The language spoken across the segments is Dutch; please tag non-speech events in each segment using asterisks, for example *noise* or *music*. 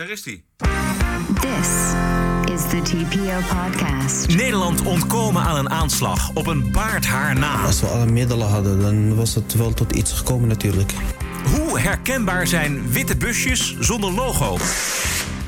daar is hij. This is the TPO podcast. Nederland ontkomen aan een aanslag op een baardhaar na. Als we alle middelen hadden, dan was het wel tot iets gekomen natuurlijk. Hoe herkenbaar zijn witte busjes zonder logo?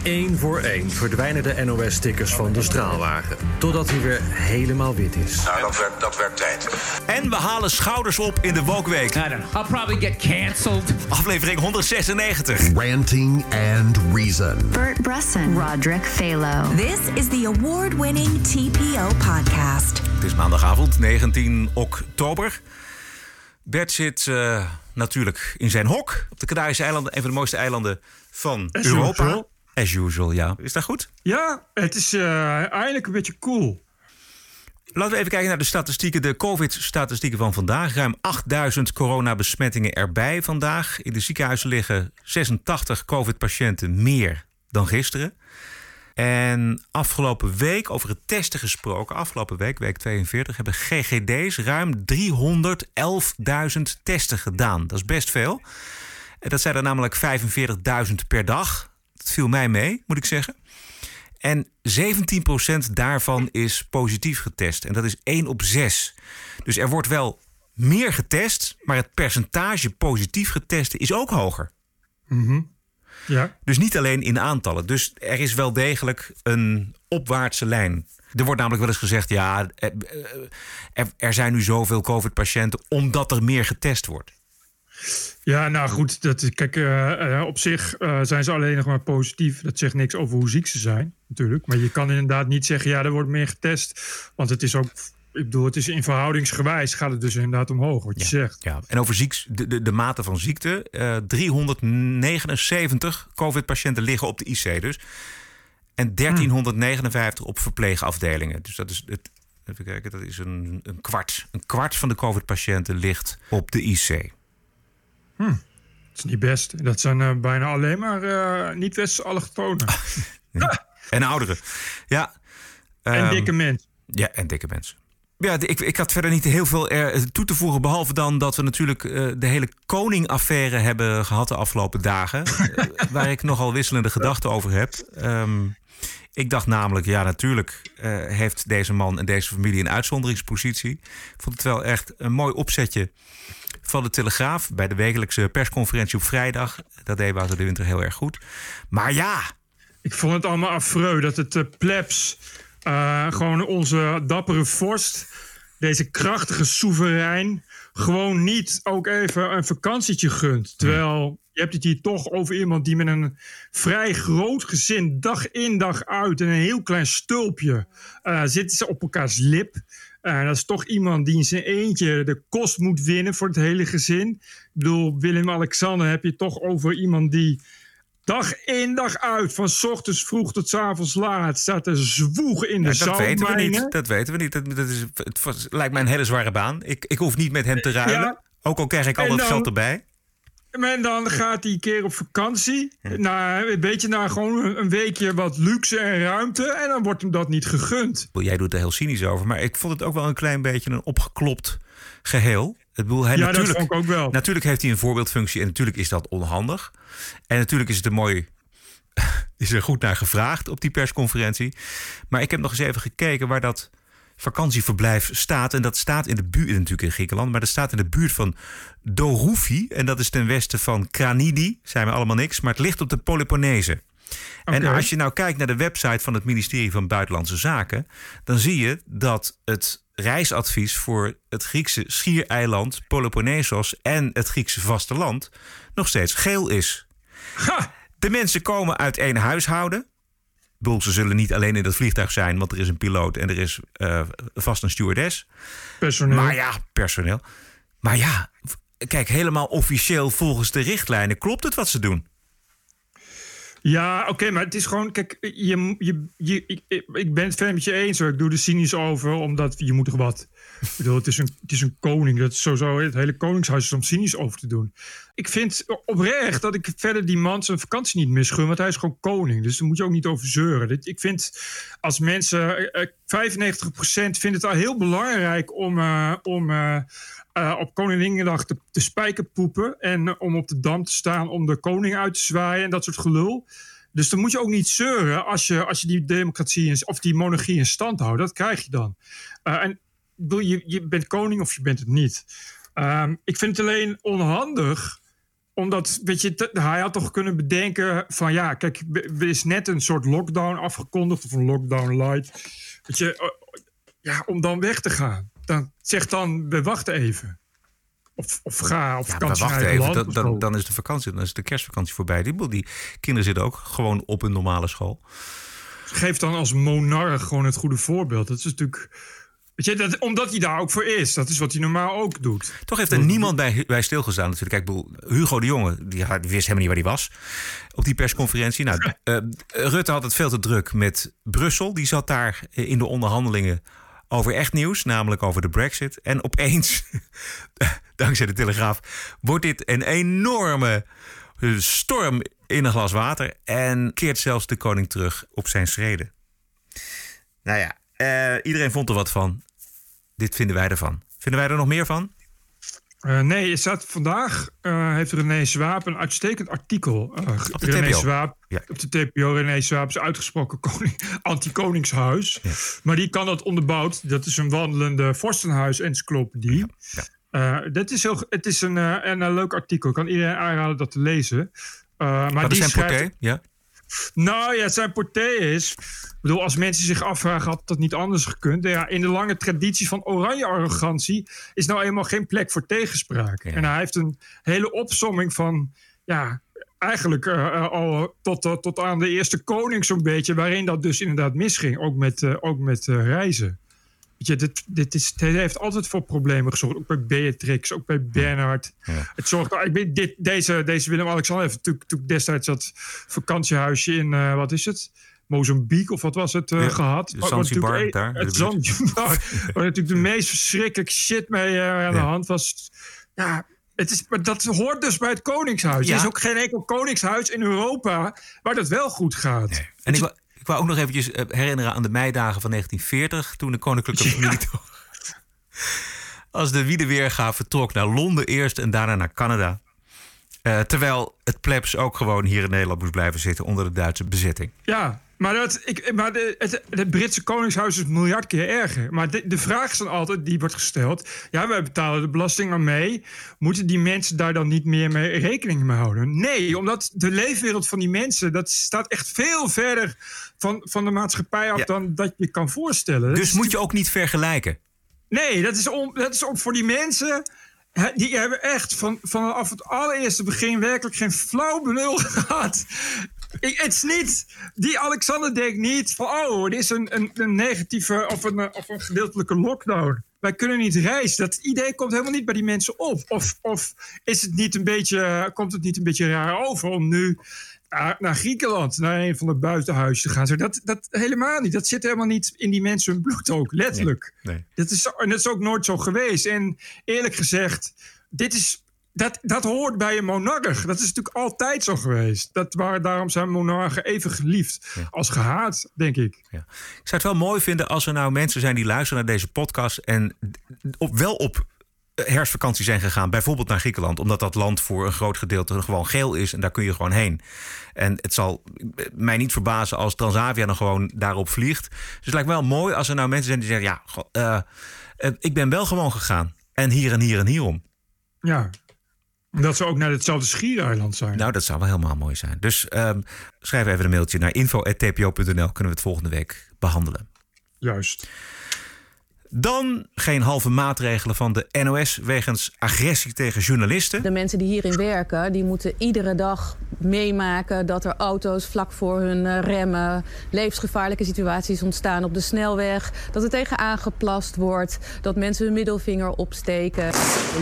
Eén voor één verdwijnen de NOS-stickers van de straalwagen. Totdat hij weer helemaal wit is. Nou, dat werd, dat werd tijd. En we halen schouders op in de Woke Week. I don't know. I'll probably get canceled. Aflevering 196. Ranting and Reason. Bert Bresson, Roderick Phalo. This is the award winning TPO podcast. Het is maandagavond, 19 oktober. Bert zit uh, natuurlijk in zijn hok op de Canarische eilanden. Een van de mooiste eilanden van Europa. As usual, ja. Is dat goed? Ja, het is uh, eigenlijk een beetje cool. Laten we even kijken naar de statistieken. De COVID-statistieken van vandaag. Ruim 8000 coronabesmettingen erbij vandaag. In de ziekenhuizen liggen 86 COVID-patiënten meer dan gisteren. En afgelopen week, over het testen gesproken, afgelopen week, week 42, hebben GGD's ruim 311.000 testen gedaan. Dat is best veel. En Dat zijn er namelijk 45.000 per dag. Dat viel mij mee, moet ik zeggen. En 17% daarvan is positief getest. En dat is 1 op 6. Dus er wordt wel meer getest, maar het percentage positief getesten is ook hoger. Ja. Dus niet alleen in aantallen. Dus er is wel degelijk een opwaartse lijn. Er wordt namelijk wel eens gezegd: ja, er, er- er zijn nu zoveel COVID-patiënten omdat er meer getest wordt. Ja, nou goed. Dat, kijk, eh, eh, op zich eh, zijn ze alleen nog maar positief. Dat zegt niks over hoe ziek ze zijn, natuurlijk. Maar je kan inderdaad niet zeggen, ja, er wordt meer getest. Want het is ook, ik bedoel, het is in verhoudingsgewijs gaat het dus inderdaad omhoog, wat je zegt. Ja. En over ziek, de, de, de mate van ziekte: eh, 379 COVID-patiënten liggen op de IC dus. En 1359 op verpleegafdelingen. Dus dat is het. Even kijken, dat is een, een kwart. Een kwart van de COVID-patiënten ligt op de IC. Het is niet best. Dat zijn eh, bijna alleen maar eh, niet-westerse allochtonen. *laughs* En ouderen. Ja. en Ehm, dikke mensen. Ja, en dikke mensen. Ja, ik, ik had verder niet heel veel er toe te voegen. Behalve dan dat we natuurlijk eh, de hele koningaffaire hebben gehad de afgelopen dagen. *laughs* eh, waar ik nogal wisselende gedachten over heb. Ehm, ik dacht namelijk, ja, natuurlijk eh, heeft deze man en deze familie een uitzonderingspositie. Ik vond het wel echt een mooi opzetje van de Telegraaf. Bij de wekelijkse persconferentie op vrijdag. Dat deed Wouter de Winter heel erg goed. Maar ja, Ik vond het allemaal affreu dat het uh, plebs, eh, gewoon onze dappere vorst, deze krachtige soeverein, gewoon niet ook even een vakantietje gunt. Terwijl je hebt het hier toch over iemand die met een vrij groot gezin, dag in dag uit, en een heel klein stulpje, eh, zitten ze op elkaars lip. Eh, dat is toch iemand die in zijn eentje de kost moet winnen voor het hele gezin. Ik bedoel, Willem-Alexander heb je toch over iemand die dag in dag uit, van 's ochtends vroeg tot 's avonds laat, staat te zwoegen in de Ja, dat weten we niet. Dat weten we niet. Dat, dat is, het was- lijkt mij een hele zware baan. Ik, ik hoef niet met hem te ruilen. Ja. Ook al krijg ik al En dat dan- geld erbij. En dan gaat hij een keer op vakantie. Na, een beetje naar gewoon een- weekje wat luxe en ruimte. En dan wordt hem dat niet gegund. Jij doet er heel cynisch over. Maar ik vond het ook wel een klein beetje een opgeklopt geheel. Ik bedoel, hij Ja, dat natuurlijk, vond ik ook wel. Natuurlijk heeft hij een voorbeeldfunctie. En natuurlijk is dat onhandig. En natuurlijk is het een mooi... *laughs* Is er goed naar gevraagd op die persconferentie. Maar ik heb nog eens even gekeken waar dat vakantieverblijf staat. En dat staat in de buurt, natuurlijk in Griekenland, maar dat staat in de buurt van Doroufi. En dat is ten westen van Kranidi. Zijn we allemaal niks, maar het ligt op de Peloponese. En als je nou kijkt naar de website van het ministerie van Buitenlandse Zaken, dan zie je dat het reisadvies voor het Griekse schiereiland Peloponnesos en het Griekse vasteland nog steeds geel is. De mensen komen uit één huishouden. Bedoel, ze zullen niet alleen in dat vliegtuig zijn, want er is een piloot en er is eh, vast een stewardess. Personeel. Maar ja, personeel. Maar ja, kijk, helemaal officieel volgens de richtlijnen klopt het wat ze doen. Ja, oké, maar het is gewoon... Kijk, je, je, je, ik, ik ben het ver met je eens hoor. Ik doe er cynisch over, omdat je moet er wat. Ik bedoel, het is een, is een koning. Dat sowieso het hele koningshuis is om cynisch over te doen. Ik vind oprecht dat ik verder die man zijn vakantie niet misgun. Want hij is gewoon koning. Dus daar moet je ook niet over zeuren. Ik vind als mensen... eh, eh, 95% vindt het al heel belangrijk om... eh, om eh, eh, op Koninginnedag te, te spijkerpoepen. En eh, om op de dam te staan om de koning uit te zwaaien en dat soort gelul. Dus dan moet je ook niet zeuren als je, als je die democratie of die monarchie in stand houdt. Dat krijg je dan. Eh, en bedoel, je, je bent koning of je bent het niet. Ehm, ik vind het alleen onhandig omdat, weet je, hij had toch kunnen bedenken van ja, kijk, er is net een soort lockdown afgekondigd of een lockdown light. Weet je, eh, ja, om dan weg te gaan. Dan zeg dan, we wachten even. Of, of ga op Ja, vakantie wacht even, land dan, dan, is de vakantie, dan is de kerstvakantie voorbij. Die, die kinderen zitten ook gewoon op een normale school. Geef dan als monarch gewoon het goede voorbeeld. Dat is natuurlijk... Weet je, dat, omdat hij daar ook voor is. Dat is wat hij normaal ook doet. Toch heeft er niemand bij, bij stilgestaan natuurlijk. Kijk, Hugo de Jonge, die, wist helemaal niet waar hij was. Op die persconferentie. Nou, *laughs* eh, Rutte had het veel te druk met Brussel. Die zat daar in de onderhandelingen over echt nieuws. Namelijk over de brexit. En opeens, *laughs* dankzij de Telegraaf, wordt dit een enorme storm in een glas water. En keert zelfs de koning terug op zijn schreden. Nou ja, eh, iedereen vond er wat van. Dit vinden wij ervan. Vinden wij er nog meer van? Eh, nee, er staat vandaag eh, heeft René Swaap een uitstekend artikel. Op de René TPO. Swaap, Ja. op de TPO. René Swaap is uitgesproken koning, *laughs* anti-koningshuis. Maar die kan dat onderbouwd. Dat is een wandelende vorstenhuis-encyclopedie. Ja. Dit is heel, het is een, een, leuk artikel. Ik kan iedereen aanraden dat te lezen. Maar is die zijn schrijft- porté? Ja. Nou ja, zijn porté is. Ik bedoel, als mensen zich afvragen, had dat niet anders gekund? Ja, in de lange traditie van oranje arrogantie is nou eenmaal geen plek voor tegenspraak. Ja. En hij heeft een hele opsomming van. Ja, eigenlijk eh, eh, al tot, eh, tot aan de eerste koning zo'n beetje, waarin dat dus inderdaad misging, ook met, ook met reizen. Weet je, dit, dit is, het heeft altijd voor problemen gezorgd. Ook bij Beatrix, ook bij Bernhard. Ja. Het zorgt, ik ben, dit, deze, deze Willem-Alexander heeft natuurlijk, natuurlijk destijds dat vakantiehuisje in, eh, wat is het? Mozambique of wat was het eh, Ja, gehad? Zanzibar, daar, Het. Zanzibar. *laughs* waar natuurlijk de meest verschrikkelijke shit mee eh, aan de hand was. Ja, het is, maar dat hoort dus bij het Koningshuis. Ja. Er is ook geen enkel Koningshuis in Europa waar dat wel goed gaat. En ik wou, ik wou ook nog eventjes eh, herinneren aan de meidagen van 1940... toen de koninklijke familie *laughs* toch... als de Wiedeweerga vertrok naar Londen eerst en daarna naar Canada. Eh, terwijl het plebs ook gewoon hier in Nederland moest blijven zitten... onder de Duitse bezetting. Ja, maar, dat, ik, maar de, het, het Britse Koningshuis is een miljard keer erger. Maar de, de vraag is dan altijd, die wordt gesteld... ja, wij betalen de belasting aan mee. Moeten die mensen daar dan niet meer mee rekening mee houden? Nee, omdat de leefwereld van die mensen... dat staat echt veel verder van, van de maatschappij af... Ja. dan dat je kan voorstellen. Dus moet je ook niet vergelijken. Nee, dat is, om, dat is ook voor die mensen. Die hebben echt van, vanaf het allereerste begin werkelijk geen flauw benul *laughs* gehad. Ik, het is niet. Die Alexander denkt niet van. Oh, er is een, een, een negatieve of een, of een gedeeltelijke lockdown. Wij kunnen niet reizen. Dat idee komt helemaal niet bij die mensen op. Of, of is het niet een beetje, komt het niet een beetje raar over om nu naar, Griekenland, naar een van de buitenhuizen te gaan? Zo, Dat, dat helemaal niet. Dat zit helemaal niet in die mensen hun bloed ook, letterlijk. Nee. Dat is, en dat is ook nooit zo geweest. En eerlijk gezegd, dit is, dat, dat hoort bij een monarch. Dat is natuurlijk altijd zo geweest. Dat waren, daarom zijn monarchen even geliefd als gehaat, denk ik. Ja. Ik zou het wel mooi vinden als er nou mensen zijn die luisteren naar deze podcast en op, wel op herfstvakantie zijn gegaan, bijvoorbeeld naar Griekenland, omdat dat land voor een groot gedeelte gewoon geel is en daar kun je gewoon heen. En het zal mij niet verbazen als Transavia dan gewoon daarop vliegt. Dus het lijkt me wel mooi als er nou mensen zijn die zeggen: ja, eh, eh, ik ben wel gewoon gegaan. En hier en hier en hierom. Ja. Dat ze ook naar hetzelfde schiereiland zijn. Nou, dat zou wel helemaal mooi zijn. Dus ehm, schrijf even een mailtje naar info.tpo.nl. Kunnen we het volgende week behandelen. Juist. Dan geen halve maatregelen van de NOS wegens agressie tegen journalisten. De mensen die hierin werken, die moeten iedere dag meemaken dat er auto's vlak voor hun eh, remmen, levensgevaarlijke situaties ontstaan op de snelweg, dat er tegen aangeplast wordt, dat mensen hun middelvinger opsteken.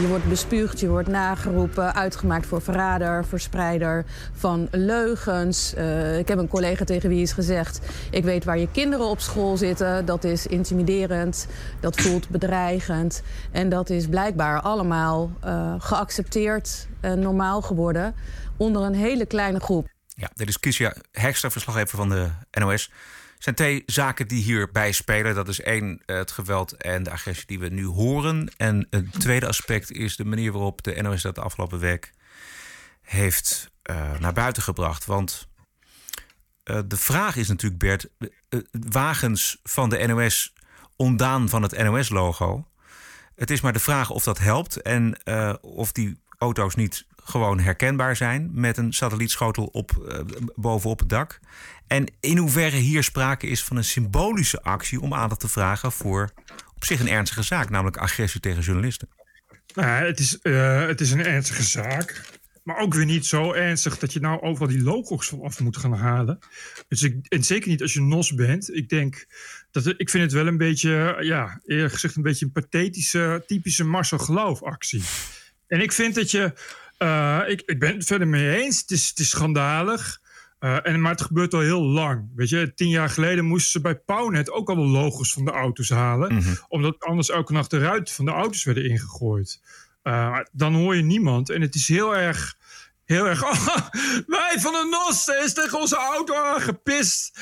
Je wordt bespuugd, je wordt nageroepen, uitgemaakt voor verrader, verspreider van leugens. Eh, ik heb een collega tegen wie is gezegd: ik weet waar je kinderen op school zitten. Dat is intimiderend, dat voelt bedreigend en dat is blijkbaar allemaal eh, geaccepteerd en normaal geworden onder een hele kleine groep. Ja, dit is Kiesja Hekster, verslaggever van de NOS. Er zijn twee zaken die hierbij spelen. Dat is één, eh, het geweld en de agressie die we nu horen. En het tweede aspect is de manier waarop de NOS dat de afgelopen week heeft eh, naar buiten gebracht. Want de vraag is natuurlijk, Bert, wagens van de NOS ontdaan van het NOS-logo. Het is maar de vraag of dat helpt en uh, of die auto's niet gewoon herkenbaar zijn met een satellietschotel op, bovenop het dak. En in hoeverre hier sprake is van een symbolische actie om aandacht te vragen voor op zich een ernstige zaak, namelijk agressie tegen journalisten. Nou, het, is, uh, het is een ernstige zaak. Maar ook weer niet zo ernstig dat je nou overal die logo's van af moet gaan halen. Dus ik, en zeker niet als je NOS bent. Ik denk dat ik vind het wel een beetje, ja, eerlijk gezegd, een beetje een pathetische, typische Marcel Geloof actie. En ik vind dat je, uh, ik, ik ben het verder mee eens. Het is, het is schandalig. Uh, en, maar het gebeurt al heel lang. Weet je, tien jaar geleden moesten ze bij Pownet ook al de logos van de auto's halen. Mm -hmm. Omdat anders elke nacht de ruiten van de auto's werden ingegooid. Uh, dan hoor je niemand. En het is heel erg. Heel erg. Oh, *laughs* wij van de NOS is tegen onze auto aangepist.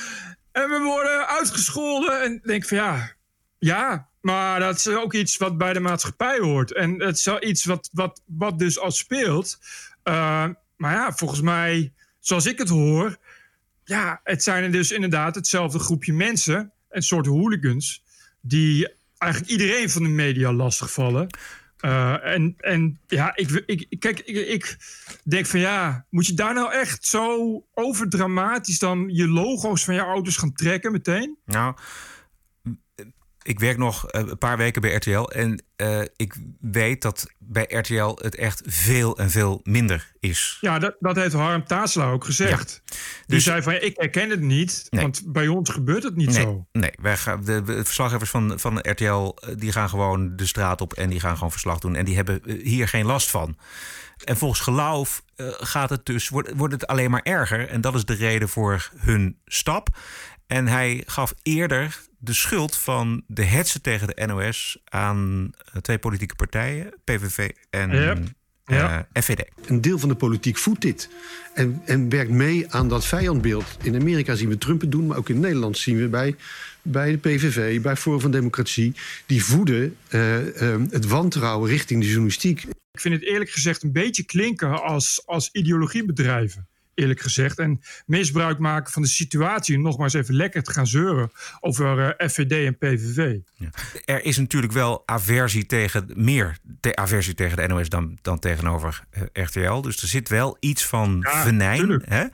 En we worden uitgescholden. En denk van ja. Ja, maar dat is ook iets wat bij de maatschappij hoort. En het is iets wat, wat, wat dus al speelt. Uh, maar ja, volgens mij zoals ik het hoor, ja, het zijn er dus inderdaad hetzelfde groepje mensen, een soort hooligans, die eigenlijk iedereen van de media lastigvallen. Uh, en, en ja, ik, ik, kijk, ik, ik denk van ja, moet je daar nou echt zo overdramatisch dan je logo's van je auto's gaan trekken meteen? Nou, ik werk nog een paar weken bij RTL en uh, ik weet dat bij RTL het echt veel en veel minder is. Ja, dat, dat heeft Harm Tasla ook gezegd. Ja. Die dus, zei van, ik herken het niet, nee. want bij ons gebeurt het niet nee, zo. Nee, wij gaan, de, de verslaggevers van, van RTL die gaan gewoon de straat op en die gaan gewoon verslag doen. En die hebben hier geen last van. En volgens geloof uh, gaat het dus, wordt, wordt het alleen maar erger. En dat is de reden voor hun stap. En hij gaf eerder de schuld van de hetsen tegen de NOS aan twee politieke partijen, PVV en. Ja. Uh, FVD. Een deel van de politiek voedt dit. En, en werkt mee aan dat vijandbeeld. In Amerika zien we Trump het doen, maar ook in Nederland zien we bij, bij de PVV, bij Forum van Democratie, die voeden uh, uh, het wantrouwen richting de journalistiek. Ik vind het eerlijk gezegd een beetje klinken als, als ideologiebedrijven eerlijk gezegd. En misbruik maken van de situatie om nog maar eens even lekker te gaan zeuren over uh, FVD en PVV. Ja. Er is natuurlijk wel aversie tegen, meer te aversie tegen de NOS dan, dan tegenover uh, RTL. Dus er zit wel iets van ja, venijn. Hè?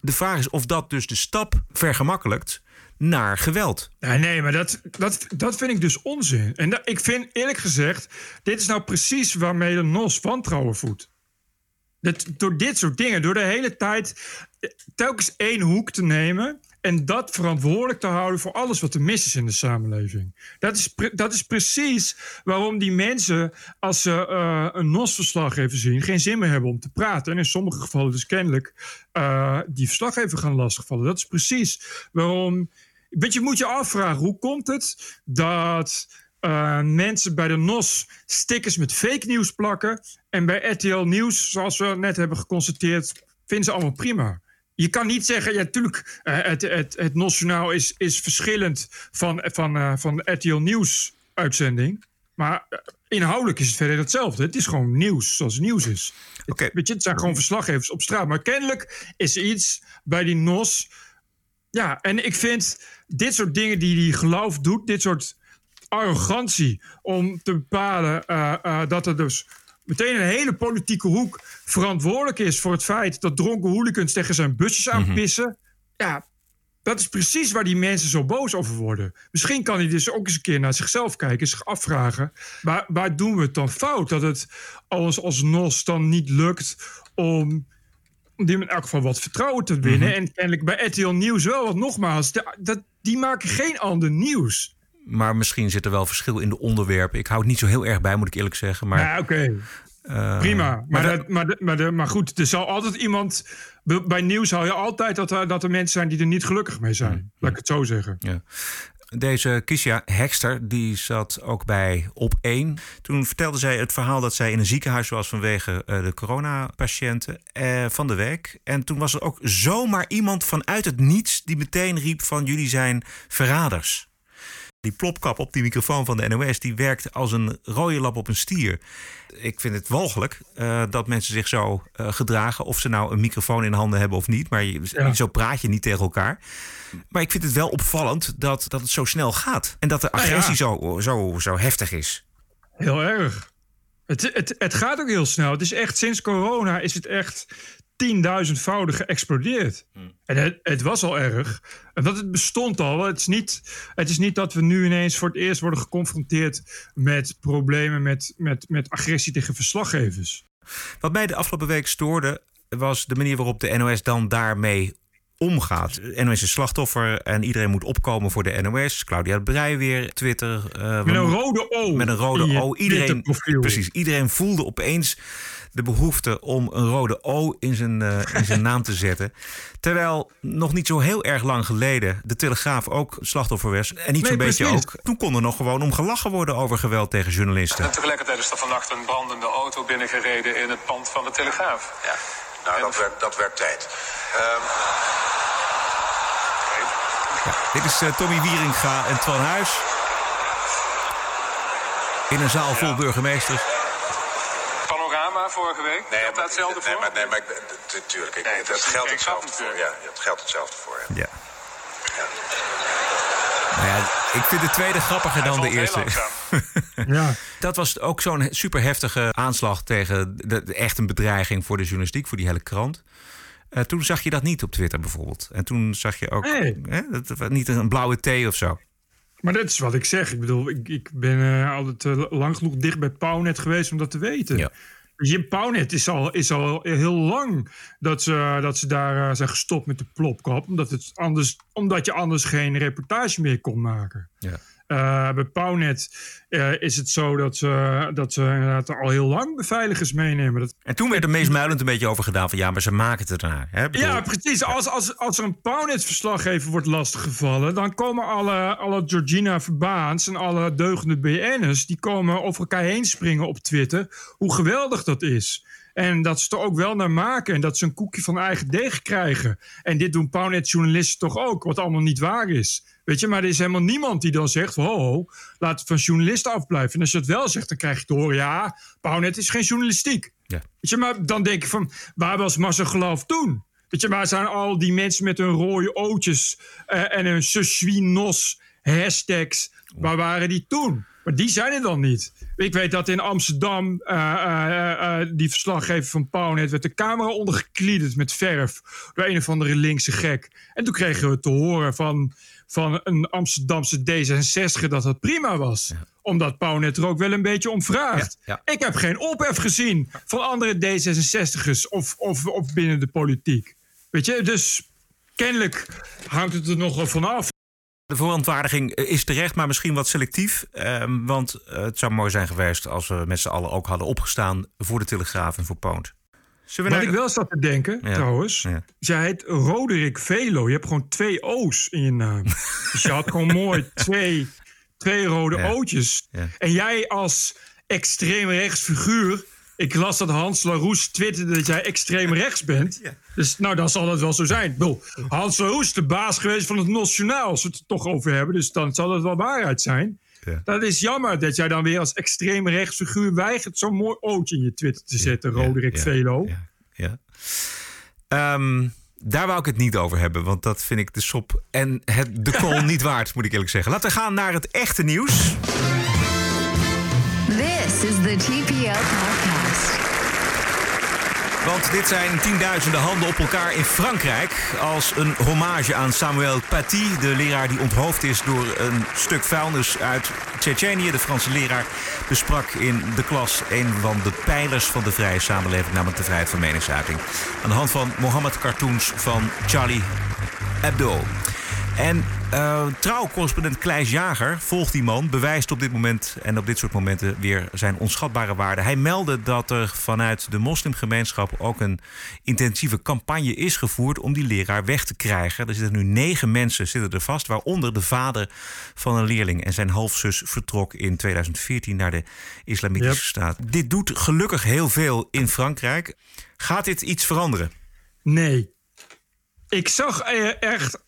De, vraag is of dat dus de stap vergemakkelijkt naar geweld. Ja, nee, maar dat, dat, dat vind ik dus onzin. En dat, ik vind eerlijk gezegd, dit is nou precies waarmee de NOS wantrouwen voedt. Dat, door dit soort dingen, door de hele tijd telkens één hoek te nemen en dat verantwoordelijk te houden voor alles wat er mis is in de samenleving. Dat is, dat is precies waarom die mensen, als ze uh, een NOS-verslaggever zien, geen zin meer hebben om te praten. En in sommige gevallen dus kennelijk uh, die verslaggever gaan lastigvallen. Dat is precies waarom. Weet je, moet je afvragen, hoe komt het dat uh, mensen bij de NOS stickers met fake nieuws plakken. En bij RTL Nieuws, zoals we net hebben geconstateerd, vinden ze allemaal prima. Je kan niet zeggen, ja, natuurlijk, uh, het, het, het NOS-journaal is, is verschillend van, van, uh, van de RTL Nieuws-uitzending. Maar inhoudelijk is het verder hetzelfde. Het is gewoon nieuws zoals nieuws is. Okay. Weet je, het zijn gewoon verslaggevers op straat. Maar kennelijk is er iets bij die NOS. Ja, en ik vind dit soort dingen die die geloof doet, dit soort arrogantie om te bepalen uh, uh, dat er dus meteen een hele politieke hoek verantwoordelijk is voor het feit dat dronken hooligans tegen zijn busjes aanpissen. Mm -hmm. Ja, dat is precies waar die mensen zo boos over worden. Misschien kan hij dus ook eens een keer naar zichzelf kijken en zich afvragen: waar, waar doen we het dan fout? Dat het ons als NOS dan niet lukt om om die in elk geval wat vertrouwen te winnen. Mm -hmm. En kennelijk bij RTL Nieuws wel, want nogmaals, de, dat, die maken geen ander nieuws. Maar misschien zit er wel verschil in de onderwerpen. Ik hou het niet zo heel erg bij, moet ik eerlijk zeggen. Maar, ja, oké. Okay. Uh, Prima. Maar, maar, dat, maar, maar, goed, er zal altijd iemand. Bij nieuws hou je altijd dat er, dat er mensen zijn die er niet gelukkig mee zijn. Mm. Laat ik het zo zeggen. Ja. Deze Kisha Hekster, die zat ook bij Op 1. Toen vertelde zij het verhaal dat zij in een ziekenhuis was vanwege uh, de coronapatiënten uh, van de week. En toen was er ook zomaar iemand vanuit het niets die meteen riep van jullie zijn verraders. Die plopkap op die microfoon van de NOS, die werkt als een rode lap op een stier. Ik vind het walgelijk uh, dat mensen zich zo uh, gedragen. Of ze nou een microfoon in handen hebben of niet. Maar je, ja. zo praat je niet tegen elkaar. Maar ik vind het wel opvallend dat, dat het zo snel gaat. En dat de agressie nou ja. zo, zo, zo heftig is. Heel erg. Het, het, het gaat ook heel snel. Het is echt sinds corona is het echt tienduizendvoudig geëxplodeerd. Hmm. En het, het, was al erg. En dat het bestond al. Het is, niet, het is niet dat we nu ineens voor het eerst worden geconfronteerd met problemen met, met, met agressie tegen verslaggevers. Wat mij de afgelopen week stoorde, was de manier waarop de NOS dan daarmee omgaat. NOS is slachtoffer en iedereen moet opkomen voor de NOS. Claudia Breij weer, Twitter. Uh, met een rode O. Met een rode O. Iedereen, precies, iedereen voelde opeens de behoefte om een rode O in zijn, uh, in zijn naam te zetten. Terwijl nog niet zo heel erg lang geleden de Telegraaf ook slachtoffer was. En niet zo'n beetje ook. Toen kon er nog gewoon om gelachen worden over geweld tegen journalisten. En tegelijkertijd is er vannacht een brandende auto binnengereden in het pand van de Telegraaf. Ja, nou, dat, werd, dat werd tijd. Um... Ja, dit is uh, Tommy Wieringa en Twan Huis. In een zaal vol ja. burgemeesters vorige week? Nee, maar, hetzelfde nee, Maar, nee, maar natuurlijk. Nee, het, het geldt hetzelfde voor. Ja, het geldt hetzelfde voor. Ja. ja. Nou ja, ik vind de tweede grappiger dan de eerste. *laughs* ja. Dat was ook zo'n super heftige aanslag tegen de, echt een bedreiging voor de journalistiek, voor die hele krant. Uh, toen zag je dat niet op Twitter bijvoorbeeld. En toen zag je ook nee. hè, dat, niet een blauwe thee of zo. Maar dat is wat ik zeg. Ik bedoel, ik, ik ben uh, altijd uh, lang genoeg dicht bij Pownet geweest om dat te weten. Ja. Jim Pownet is al, is al heel lang dat ze, dat ze daar zijn gestopt met de plopkap. Omdat, het anders, omdat je anders geen reportage meer kon maken. Ja. Uh, bij Pownet uh, is het zo dat ze, dat ze inderdaad al heel lang beveiligers meenemen. Dat... En toen werd er meest muilend een beetje over gedaan van ja, maar ze maken het ernaar. Hè? Bedoel... Ja, precies. Als, als, als er een Pownet-verslaggever wordt lastiggevallen, dan komen alle, alle Georgina Verbaans en alle deugende BN'ers, die komen over elkaar heen springen op Twitter. Hoe geweldig dat is. En dat ze er ook wel naar maken. En dat ze een koekje van eigen deeg krijgen. En dit doen Pownet-journalisten toch ook, wat allemaal niet waar is. Weet je, maar er is helemaal niemand die dan zegt: ho, ho laat het van journalisten afblijven. En als je het wel zegt, dan krijg je horen: ja, Pownet is geen journalistiek. Ja. Weet je, maar dan denk je van: waar was massa geloof toen? Weet je, waar zijn al die mensen met hun rode ootjes uh, en hun nos hashtags? Waar waren die toen? Maar die zijn er dan niet. Ik weet dat in Amsterdam uh, uh, uh, die verslaggever van Pownet werd de camera ondergekliederd met verf door een of andere linkse gek. En toen kregen we te horen van, van een Amsterdamse D66 dat dat prima was. Ja. Omdat Pownet er ook wel een beetje om vraagt. Ja, ja. Ik heb geen ophef gezien van andere D66'ers of, of, of binnen de politiek. Weet je, dus kennelijk hangt het er nogal vanaf. De verontwaardiging is terecht, maar misschien wat selectief. Um, want uh, het zou mooi zijn geweest als we met z'n allen ook hadden opgestaan voor de Telegraaf en voor Poont. Wat naar... ik wel zat te denken, ja. trouwens. Ja. Jij heet Roderick Velo. Je hebt gewoon twee O's in je naam. *laughs* dus je had gewoon mooi twee, twee rode ja. O'tjes. En jij als extreem rechts figuur ik las dat Hans Laroes twitterde dat jij extreem rechts bent. Ja. Dus nou, dan zal dat wel zo zijn. Bedoel, Hans Laroes is de baas geweest van het Nationaal, als we het er toch over hebben. Dus dan zal het wel waarheid zijn. Ja. Dat is jammer dat jij dan weer als extreem rechts figuur weigert zo'n mooi ootje in je Twitter te zetten, ja, Roderick ja, Velo. Ja. Um, daar wou ik het niet over hebben, want dat vind ik de sop en het, de *laughs* kool niet waard, moet ik eerlijk zeggen. Laten we gaan naar het echte nieuws. This is the TPO podcast. Want dit zijn tienduizenden handen op elkaar in Frankrijk. Als een hommage aan Samuel Paty, de leraar die onthoofd is door een stuk vuilnis uit Tsjetsjenië. De Franse leraar besprak in de klas een van de pijlers van de vrije samenleving, namelijk de vrijheid van meningsuiting. Aan de hand van Mohammed-cartoons van Charlie Hebdo. En uh, trouwcorrespondent Kleis Jager volgt die man, bewijst op dit moment en op dit soort momenten weer zijn onschatbare waarde. Hij meldde dat er vanuit de moslimgemeenschap ook een intensieve campagne is gevoerd om die leraar weg te krijgen. Er zitten nu negen mensen zitten er vast, waaronder de vader van een leerling en zijn halfzus vertrok in 2014 naar de Islamitische yep. Staat. Dit doet gelukkig heel veel in Frankrijk. Gaat dit iets veranderen? Nee. Ik zag echt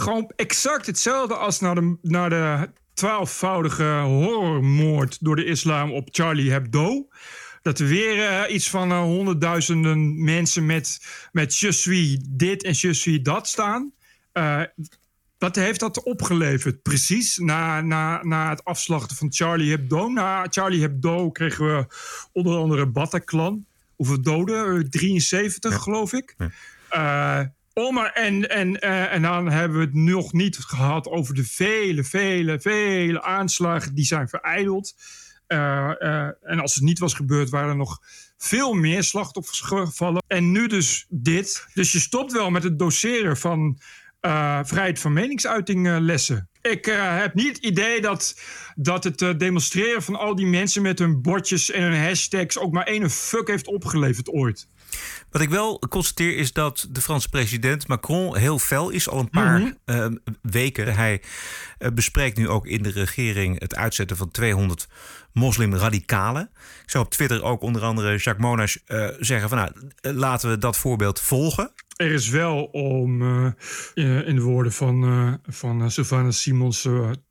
gewoon exact hetzelfde als naar de, naar de twaalfvoudige horrormoord door de islam op Charlie Hebdo. Dat er weer eh, iets van uh, honderdduizenden mensen met, met je suis dit en je suis dat staan. Uh, wat heeft dat opgeleverd? Precies na, na, na het afslachten van Charlie Hebdo. Na Charlie Hebdo kregen we onder andere Bataclan. Hoeveel doden? 73 geloof ik. Ja. Maar en, en, uh, en dan hebben we het nog niet gehad over de vele, vele, vele aanslagen die zijn vereideld. Uh, uh, en als het niet was gebeurd, waren er nog veel meer slachtoffers gevallen. En nu dus dit. Dus je stopt wel met het doseren van vrijheid van meningsuiting lessen. Ik heb niet het idee dat, dat het demonstreren van al die mensen met hun bordjes en hun hashtags ook maar één fuck heeft opgeleverd ooit. Wat ik wel constateer is dat de Franse president Macron heel fel is al een paar mm -hmm. uh, weken. Hij uh, bespreekt nu ook in de regering het uitzetten van 200 moslimradicalen. Ik zou op Twitter ook onder andere Jacques Monash uh, zeggen van nou, laten we dat voorbeeld volgen. Er is wel om in de woorden van, van Sylvana Simons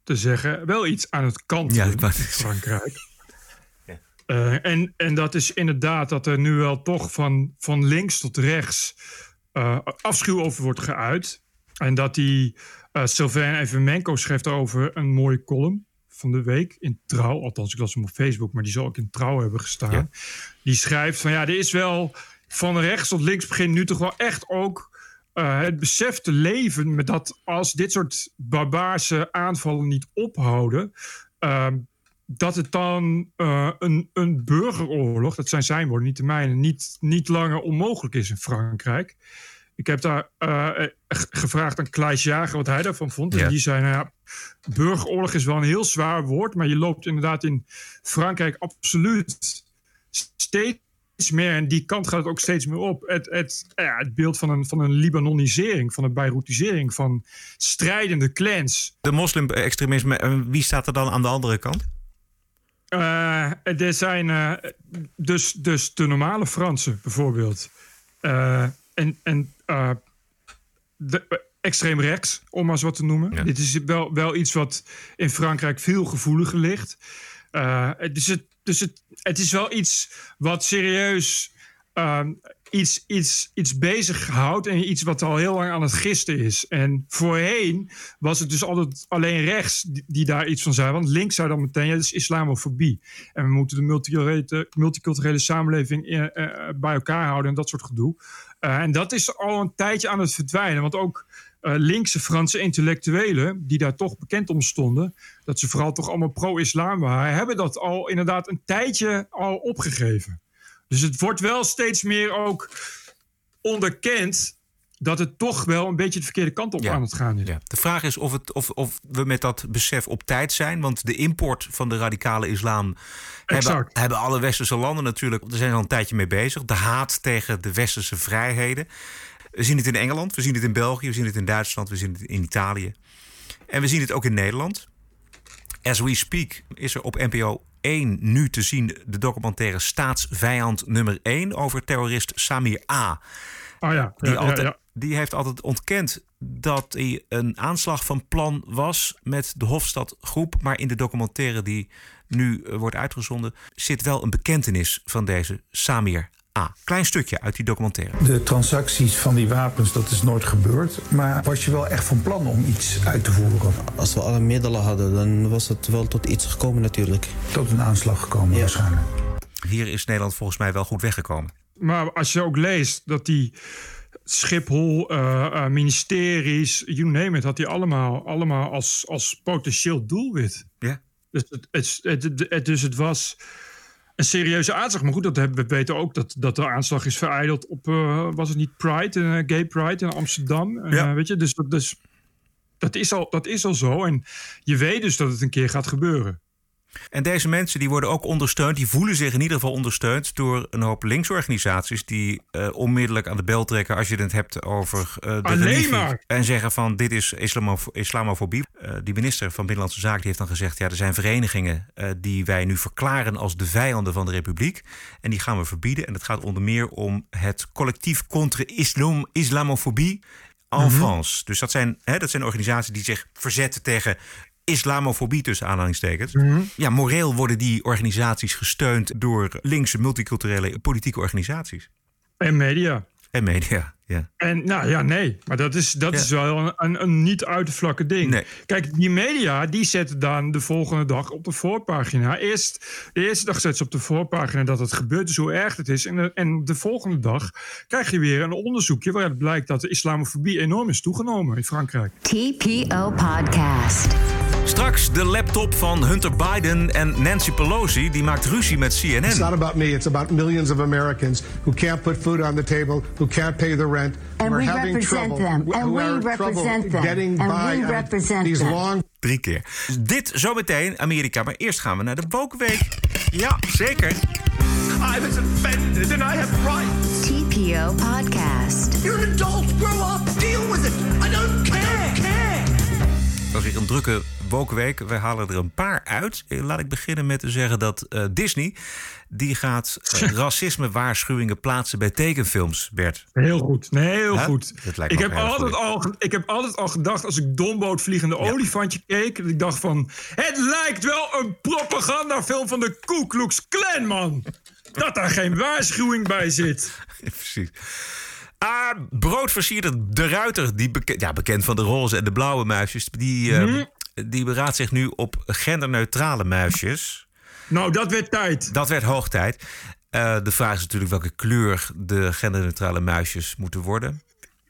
te zeggen, wel iets aan het kantelen ja, in Frankrijk. Uh, en, en dat is inderdaad dat er nu wel toch van, van links tot rechts uh, afschuw over wordt geuit. En dat die uh, Sylvain Evemenko schreef daarover een mooie column van de week in Trouw. Althans, ik las hem op Facebook, maar die zal ook in Trouw hebben gestaan. Ja. Die schrijft van ja, er is wel van rechts tot links begint nu toch wel echt ook het besef te leven met dat als dit soort barbaarse aanvallen niet ophouden, ehm, dat het dan uh, een, een burgeroorlog, dat zijn zijn woorden, niet de mijne, niet, niet langer onmogelijk is in Frankrijk. Ik heb daar uh, gevraagd aan Kleis Jager wat hij daarvan vond. Ja. En die zei, nou ja, burgeroorlog is wel een heel zwaar woord, maar je loopt inderdaad in Frankrijk absoluut steeds meer, en die kant gaat het ook steeds meer op, het, het, ja, het beeld van een, van een Libanonisering, van een Beirutisering, van strijdende clans. De moslim-extremisme, wie staat er dan aan de andere kant? Uh, er zijn uh, dus, dus de normale Fransen bijvoorbeeld. Uh, en en de, extreem rechts, om maar eens wat te noemen. Ja. Dit is wel, wel iets wat in Frankrijk veel gevoeliger ligt. dus het, dus het, het is wel iets wat serieus iets, iets, iets bezig houdt en iets wat al heel lang aan het gisten is. En voorheen was het dus altijd alleen rechts die, daar iets van zei. Want links zei dan meteen, ja, dat is islamofobie. En we moeten de multiculturele, samenleving uh, uh, bij elkaar houden en dat soort gedoe. Uh, en dat is al een tijdje aan het verdwijnen. Want ook linkse Franse intellectuelen, die daar toch bekend om stonden, dat ze vooral toch allemaal pro-islam waren, hebben dat al inderdaad een tijdje al opgegeven. Dus het wordt wel steeds meer ook onderkend dat het toch wel een beetje de verkeerde kant op ja. aan het gaan is. Ja. De vraag is of, het, of, of we met dat besef op tijd zijn. Want de import van de radicale islam hebben, hebben, alle westerse landen natuurlijk... er zijn al een tijdje mee bezig. De haat tegen de westerse vrijheden. We zien het in Engeland, we zien het in België... we zien het in Duitsland, we zien het in Italië. En we zien het ook in Nederland. As we speak is er op NPO 1 nu te zien de documentaire Staatsvijand nummer 1 over terrorist Samir A. Oh ja, die, ja, altijd, ja, die heeft altijd ontkend dat hij een aanslag van plan was met de Hofstadgroep. Maar in de documentaire die nu wordt uitgezonden zit wel een bekentenis van deze Samir A. Klein stukje uit die documentaire. De transacties van die wapens, dat is nooit gebeurd. Maar was je wel echt van plan om iets uit te voeren? Als we alle middelen hadden, dan was het wel tot iets gekomen natuurlijk. Tot een aanslag gekomen ja. waarschijnlijk. Hier is Nederland volgens mij wel goed weggekomen. Maar als je ook leest dat die Schiphol, uh, uh, ministeries, you name it, had die allemaal, allemaal als, als potentieel doelwit. Ja. Dus het, het, het, het, dus het was een serieuze aanslag. Maar goed, dat hebben, we weten ook dat, dat de aanslag is vereideld op, uh, was het niet Pride, uh, Gay Pride in Amsterdam. Uh, ja. weet je, dus, dus dat, is al, dat is al zo. En je weet dus dat het een keer gaat gebeuren. En deze mensen die worden ook ondersteund, die voelen zich in ieder geval ondersteund door een hoop linksorganisaties die uh, onmiddellijk aan de bel trekken als je het hebt over uh, de Alleen religie. maar. En zeggen van dit is islamof islamofobie. Uh, die minister van Binnenlandse Zaken die heeft dan gezegd: ja, er zijn verenigingen die wij nu verklaren als de vijanden van de republiek. En die gaan we verbieden. En het gaat onder meer om het collectief contre islam, islamofobie en mm -hmm. France. Dus dat zijn, hè, dat zijn organisaties die zich verzetten tegen islamofobie tussen aanhalingstekens. Ja, moreel worden die organisaties gesteund door linkse multiculturele politieke organisaties. En media. En media, ja. En nou ja, nee. Maar dat is, dat Ja. is wel een, een, een niet uit te vlakke ding. Nee. Kijk, die media die zetten dan de volgende dag op de voorpagina. Eerst, de eerste dag zetten ze op de voorpagina dat het gebeurt, dus hoe erg het is. En de, en de volgende dag krijg je weer een onderzoekje waaruit blijkt dat de islamofobie enorm is toegenomen in Frankrijk. TPO Podcast. Straks de laptop van Hunter Biden en Nancy Pelosi. Die maakt ruzie met It's not CNN. about me. It's about millions of Americans who can't put food on the table, who can't pay the rent, And who are we having represent trouble, them. And who we are represent trouble them. getting And by we on represent these them. long Drie keer. Dit zometeen Amerika. Maar eerst gaan we naar de Wokenweek. Ja, zeker. I was offended and I have rights. TPO Podcast. You're an adult. Grow up. Deal with it. I don't care. care. Het was weer een drukke Wokenweek. We halen er een paar uit. Eh, Laat ik beginnen met te zeggen dat eh, Disney... die gaat eh, *laughs* racisme-waarschuwingen plaatsen bij tekenfilms, Bert. Heel goed. Nee, heel goed. Ik heb, altijd al, ik heb altijd al gedacht, als ik Dombo het vliegende olifantje keek... dat ik dacht van, het lijkt wel een propagandafilm van de Ku Klux Klan, man. Dat daar geen waarschuwing bij zit. *laughs* Precies. Ah, broodversierder De Ruiter, die beke- ja, bekend van de roze en de blauwe muisjes... die, eh, Mhm. Die beraadt zich nu op genderneutrale muisjes. Nou, dat werd tijd. Dat werd hoog tijd. Eh, de vraag is natuurlijk welke kleur de genderneutrale muisjes moeten worden.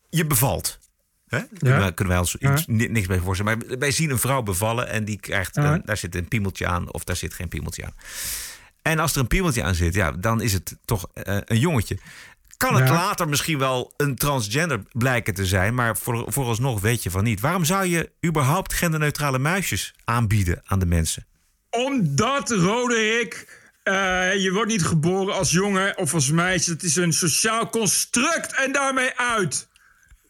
Je bevalt. Hè? Kunnen, wij, kunnen wij ons Ja. niks bij voorstellen. Maar wij zien een vrouw bevallen en die krijgt, Ja. een- daar zit een piemeltje aan of daar zit geen piemeltje aan. En als er een piemeltje aan zit, ja, dan is het toch eh, een jongetje. Kan het Ja. later misschien wel een transgender blijken te zijn, maar voor, vooralsnog weet je van niet. Waarom zou je überhaupt genderneutrale muisjes aanbieden aan de mensen? Omdat, Roderick, eh, je wordt niet geboren als jongen of als meisje. Het is een sociaal construct en daarmee uit.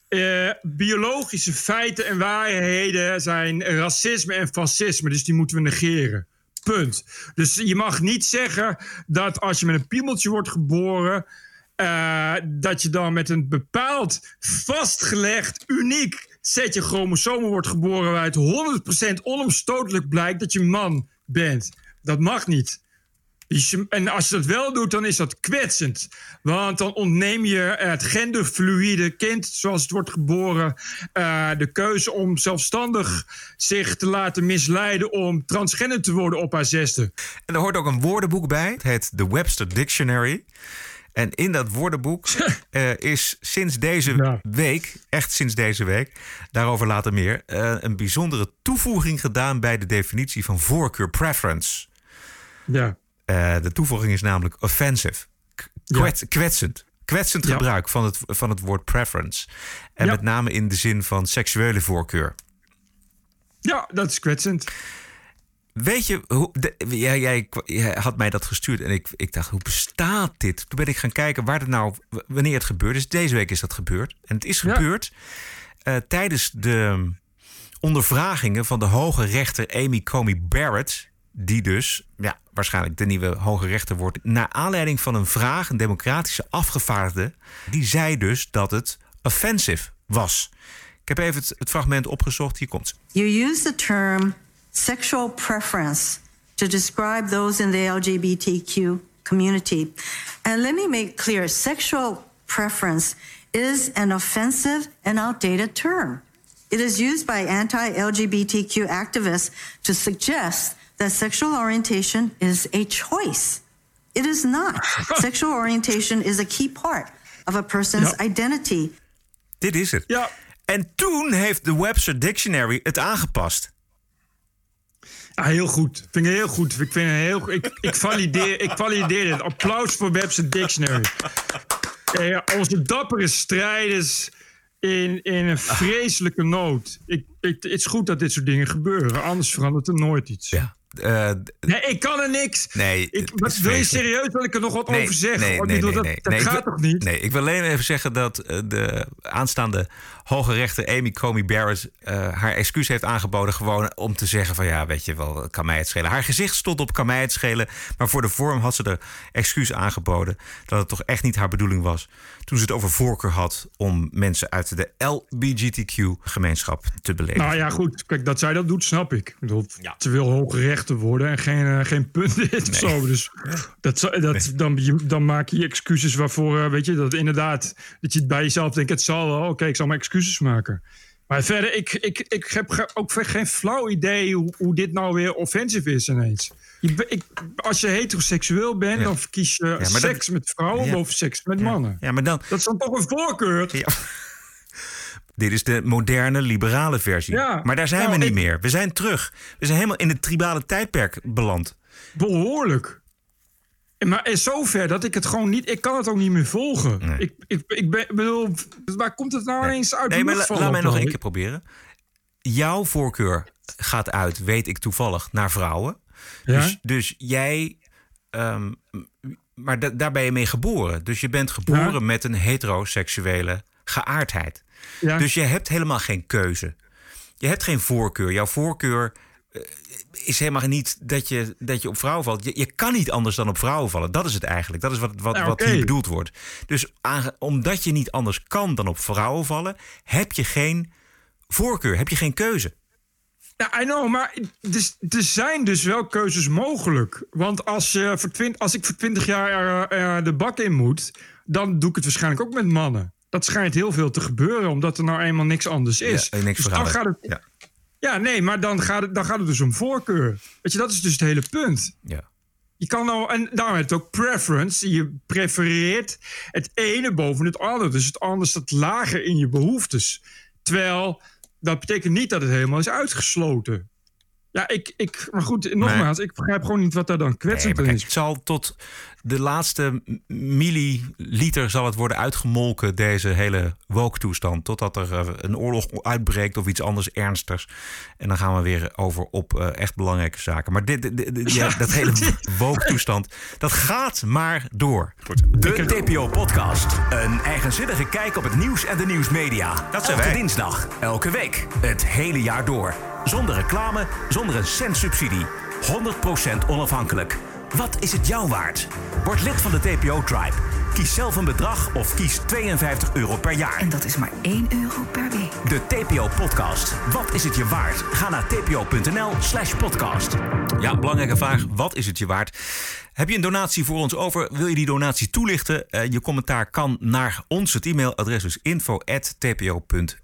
Eh, biologische feiten en waarheden zijn racisme en fascisme. Dus die moeten we negeren. Punt. Dus je mag niet zeggen dat als je met een piemeltje wordt geboren. Eh, dat je dan met een bepaald vastgelegd, uniek setje chromosomen wordt geboren. waaruit 100% onomstotelijk blijkt dat je man bent. Dat mag niet. Dus En als je dat wel doet, dan is dat kwetsend. Want dan ontneem je het genderfluïde kind, zoals het wordt geboren, eh, de keuze om zelfstandig zich te laten misleiden om transgender te worden op haar zesde. En er hoort ook een woordenboek bij. Het heet de Webster Dictionary. En in dat woordenboek *laughs* eh, is sinds deze week, echt sinds deze week, daarover later meer, eh, een bijzondere toevoeging gedaan bij de definitie van voorkeur preference. Ja. Eh, de toevoeging is namelijk offensive, K- kwet- kwetsend. Kwetsend Ja. gebruik van het, van het woord preference. En Ja. met name in de zin van seksuele voorkeur. Ja, dat is kwetsend. Weet je, hoe, de- jij, jij, jij had mij dat gestuurd en ik, ik dacht, hoe bestaat dit? Toen ben ik gaan kijken waar het nou, wanneer het gebeurd is. Deze week is dat gebeurd. En het is Ja. gebeurd eh, tijdens de ondervragingen van de hoge rechter Amy Comey Barrett. Die dus, ja, waarschijnlijk de nieuwe hoge rechter wordt. Naar aanleiding van een vraag, een democratische afgevaardigde. Die zei dus dat het offensive was. Ik heb even het, het fragment opgezocht. Hier komt het. You use the term sexual preference to describe those in the LGBTQ community. And let me make clear sexual preference is an offensive and outdated term. It is used by anti LGBTQ activists to suggest that sexual orientation is a choice. It is not. *laughs* sexual orientation is a key part of a person's identity. Dit is het. Ja. En toen heeft de Webster Dictionary het aangepast. Heel goed. Vind ik heel goed. Ik, vind het heel, ik, ik, valideer, ik valideer dit. Applaus voor Webster Dictionary. Ja, onze dappere strijders in, in een vreselijke nood. Ik, ik, het is goed dat dit soort dingen gebeuren. Anders verandert er nooit iets. Ja. Eh, Nee, ik kan er niks. Nee, Ik, is wil je serieus dat ik er nog wat Nee, over zeg? nee, Oh, nee, dat, nee. dat Nee, ik gaat wil- toch niet? Nee, ik wil alleen even zeggen dat eh, de aanstaande hoge rechter Amy Comey Barrett eh, haar excuus heeft aangeboden. Gewoon om te zeggen van ja, weet je wel, kan mij het schelen. Haar gezicht stond op kan mij het schelen. Maar voor de vorm had ze er excuus aangeboden. Dat het toch echt niet haar bedoeling was. Toen ze het over voorkeur had om mensen uit de LBGTQ-gemeenschap te beledigen. Nou ja, goed. Kijk, dat zij dat doet, snap ik. ik bedoel, Ze wil hoge rechten worden en geen, eh, geen punten of zo. Dus dat, dat, dan, je- dan maak je excuses waarvoor, eh, weet je, dat inderdaad, dat je het bij jezelf denkt, het zal wel, oké, ik zal mijn excuses maken. Maar verder, ik, ik, ik heb ook geen flauw idee hoe, hoe dit nou weer offensief is ineens. Je, ik, als je heteroseksueel bent, dan verkies je dat- seks met vrouwen Ja. boven seks met mannen. Ja, maar dan... Dat is dan toch een voorkeur? Dit is de moderne liberale versie. Ja. Maar daar zijn Nou, we niet ik- meer. We zijn terug. We zijn helemaal in het tribale tijdperk beland. Behoorlijk. Maar in zover dat ik het gewoon niet... Ik kan het ook niet meer volgen. Ik, ik, ik ben, bedoel, waar komt het nou ineens uit? Nee, maar la- laat mij nog één keer proberen. Jouw voorkeur gaat uit, weet ik toevallig, naar vrouwen. Ja? Dus, dus jij. ehm, maar da- daar ben je mee geboren. Dus je bent geboren Ja. met een heteroseksuele geaardheid. Ja. Dus je hebt helemaal geen keuze. Je hebt geen voorkeur. Jouw voorkeur eh, is helemaal niet dat je, dat je op vrouwen valt. Je, je kan niet anders dan op vrouwen vallen. Dat is het eigenlijk. Dat is wat, wat, wat hier bedoeld wordt. Dus omdat je niet anders kan dan op vrouwen vallen, heb je geen voorkeur, heb je geen keuze. Ja, I know, maar dus, er zijn dus wel keuzes mogelijk. Want als, je voor twint- als ik voor 20 jaar eh, eh, de bak in moet... dan doe ik het waarschijnlijk ook met mannen. Dat schijnt heel veel te gebeuren, omdat er nou eenmaal niks anders is. Ja, niks dus dan gaat het, Ja. ja, nee, maar dan gaat, het, dan gaat het dus om voorkeur. Weet je, dat is dus het hele punt. Ja. Je kan nou, en daarom heet het ook preference. Je prefereert het ene boven het andere. Dus het andere staat lager in je behoeftes. Terwijl, dat betekent niet dat het helemaal is uitgesloten. Ja, ik, ik maar goed, nogmaals, ik begrijp gewoon niet wat daar dan Nee, kwetsend in kijk, is. het zal tot de laatste milliliter zal het worden uitgemolken, deze hele woke-toestand. Totdat er eh, een oorlog uitbreekt of iets anders ernstigs. En dan gaan we weer over op eh, echt belangrijke zaken. Maar dit, dit- dit- ja, dat hele *laughs* woke-toestand, dat gaat maar door. De TPO-podcast. Een eigenzinnige kijk op het nieuws en de nieuwsmedia. Dat zijn elke wij. dinsdag, elke week, het hele jaar door. Zonder reclame, zonder een cent subsidie. 100% onafhankelijk. Wat is het jou waard? Word lid van de TPO-tribe. Kies zelf een bedrag of kies 52 euro per jaar. En dat is maar 1 euro per week. De TPO-podcast. Wat is het je waard? Ga naar tpo.nl slash podcast. Ja, belangrijke vraag. Wat is het je waard? Heb je een donatie voor ons over? Wil je die donatie toelichten? Eh, je commentaar kan naar ons. Het e-mailadres is info.tpo.nl.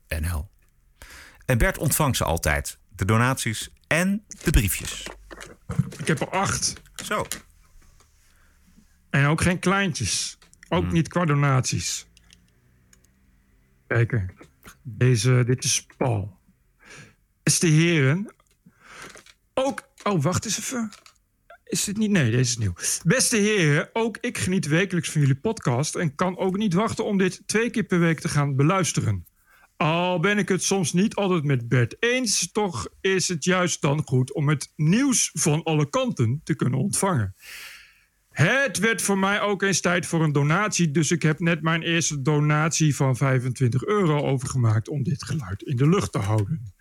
En Bert ontvangt ze altijd. De donaties en de briefjes. Ik heb er acht. Zo. En ook geen kleintjes. Ook Hmm. niet qua donaties. Kijken. Deze, dit is Paul. Beste heren. Ook. Oh, wacht eens even. Is dit niet? Nee, deze is nieuw. Beste heren, ook ik geniet wekelijks van jullie podcast. En kan ook niet wachten om dit twee keer per week te gaan beluisteren. Al ben ik het soms niet altijd met Bert eens, toch is het juist dan goed om het nieuws van alle kanten te kunnen ontvangen. Het werd voor mij ook eens tijd voor een donatie, dus ik heb net mijn eerste donatie van 25 euro overgemaakt om dit geluid in de lucht te houden.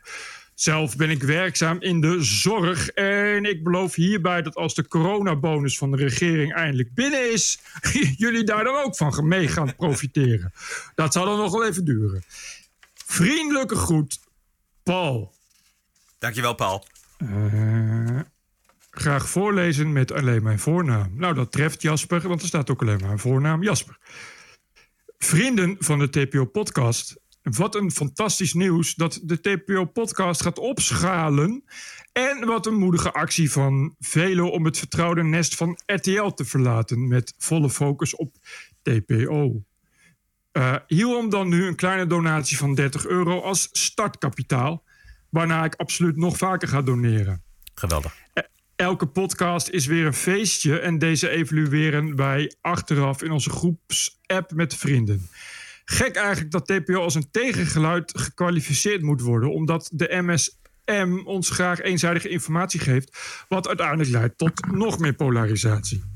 Zelf ben ik werkzaam in de zorg en ik beloof hierbij dat als de coronabonus van de regering eindelijk binnen is, *laughs* jullie daar dan ook van mee gaan profiteren. Dat zal dan nog wel even duren. Vriendelijke groet, Paul. Dankjewel, Paul. Eh, graag voorlezen met alleen mijn voornaam. Nou, dat treft Jasper, want er staat ook alleen maar een voornaam Jasper. Vrienden van de TPO-podcast. Wat een fantastisch nieuws dat de TPO-podcast gaat opschalen. En wat een moedige actie van velen om het vertrouwde nest van RTL te verlaten. Met volle focus op TPO. Eh, hierom dan nu een kleine donatie van 30 euro als startkapitaal. Waarna ik absoluut nog vaker ga doneren. Geweldig. Elke podcast is weer een feestje en deze evalueren wij achteraf in onze groepsapp met vrienden. Gek eigenlijk dat TPO als een tegengeluid gekwalificeerd moet worden, omdat de MS M ons graag eenzijdige informatie geeft, wat uiteindelijk leidt tot nog meer polarisatie.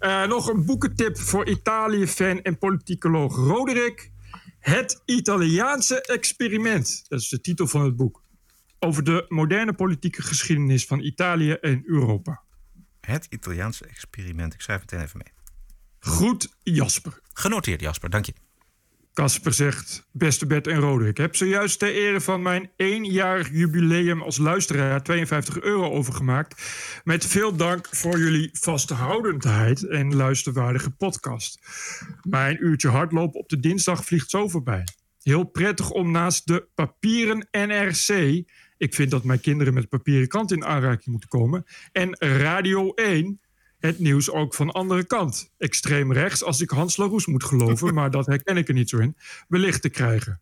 Uh, nog een boekentip voor Italië-fan en politicoloog Roderick. Het Italiaanse experiment. Dat is de titel van het boek. Over de moderne politieke geschiedenis van Italië en Europa. Het Italiaanse experiment. Ik schrijf meteen even mee. Groet Jasper. Genoteerd Jasper, dank je. Casper zegt, beste Bert en Roderick, ik heb zojuist ter ere van mijn éénjarig jubileum als luisteraar 52 euro overgemaakt. Met veel dank voor jullie vasthoudendheid en luisterwaardige podcast. Mijn uurtje hardlopen op de dinsdag vliegt zo voorbij. Heel prettig om naast de papieren NRC, ik vind dat mijn kinderen met papieren kant in aanraking moeten komen, en Radio 1 het nieuws ook van andere kant. Extreem rechts, als ik Hans Laroes moet geloven, maar dat herken ik er niet zo in, wellicht te krijgen.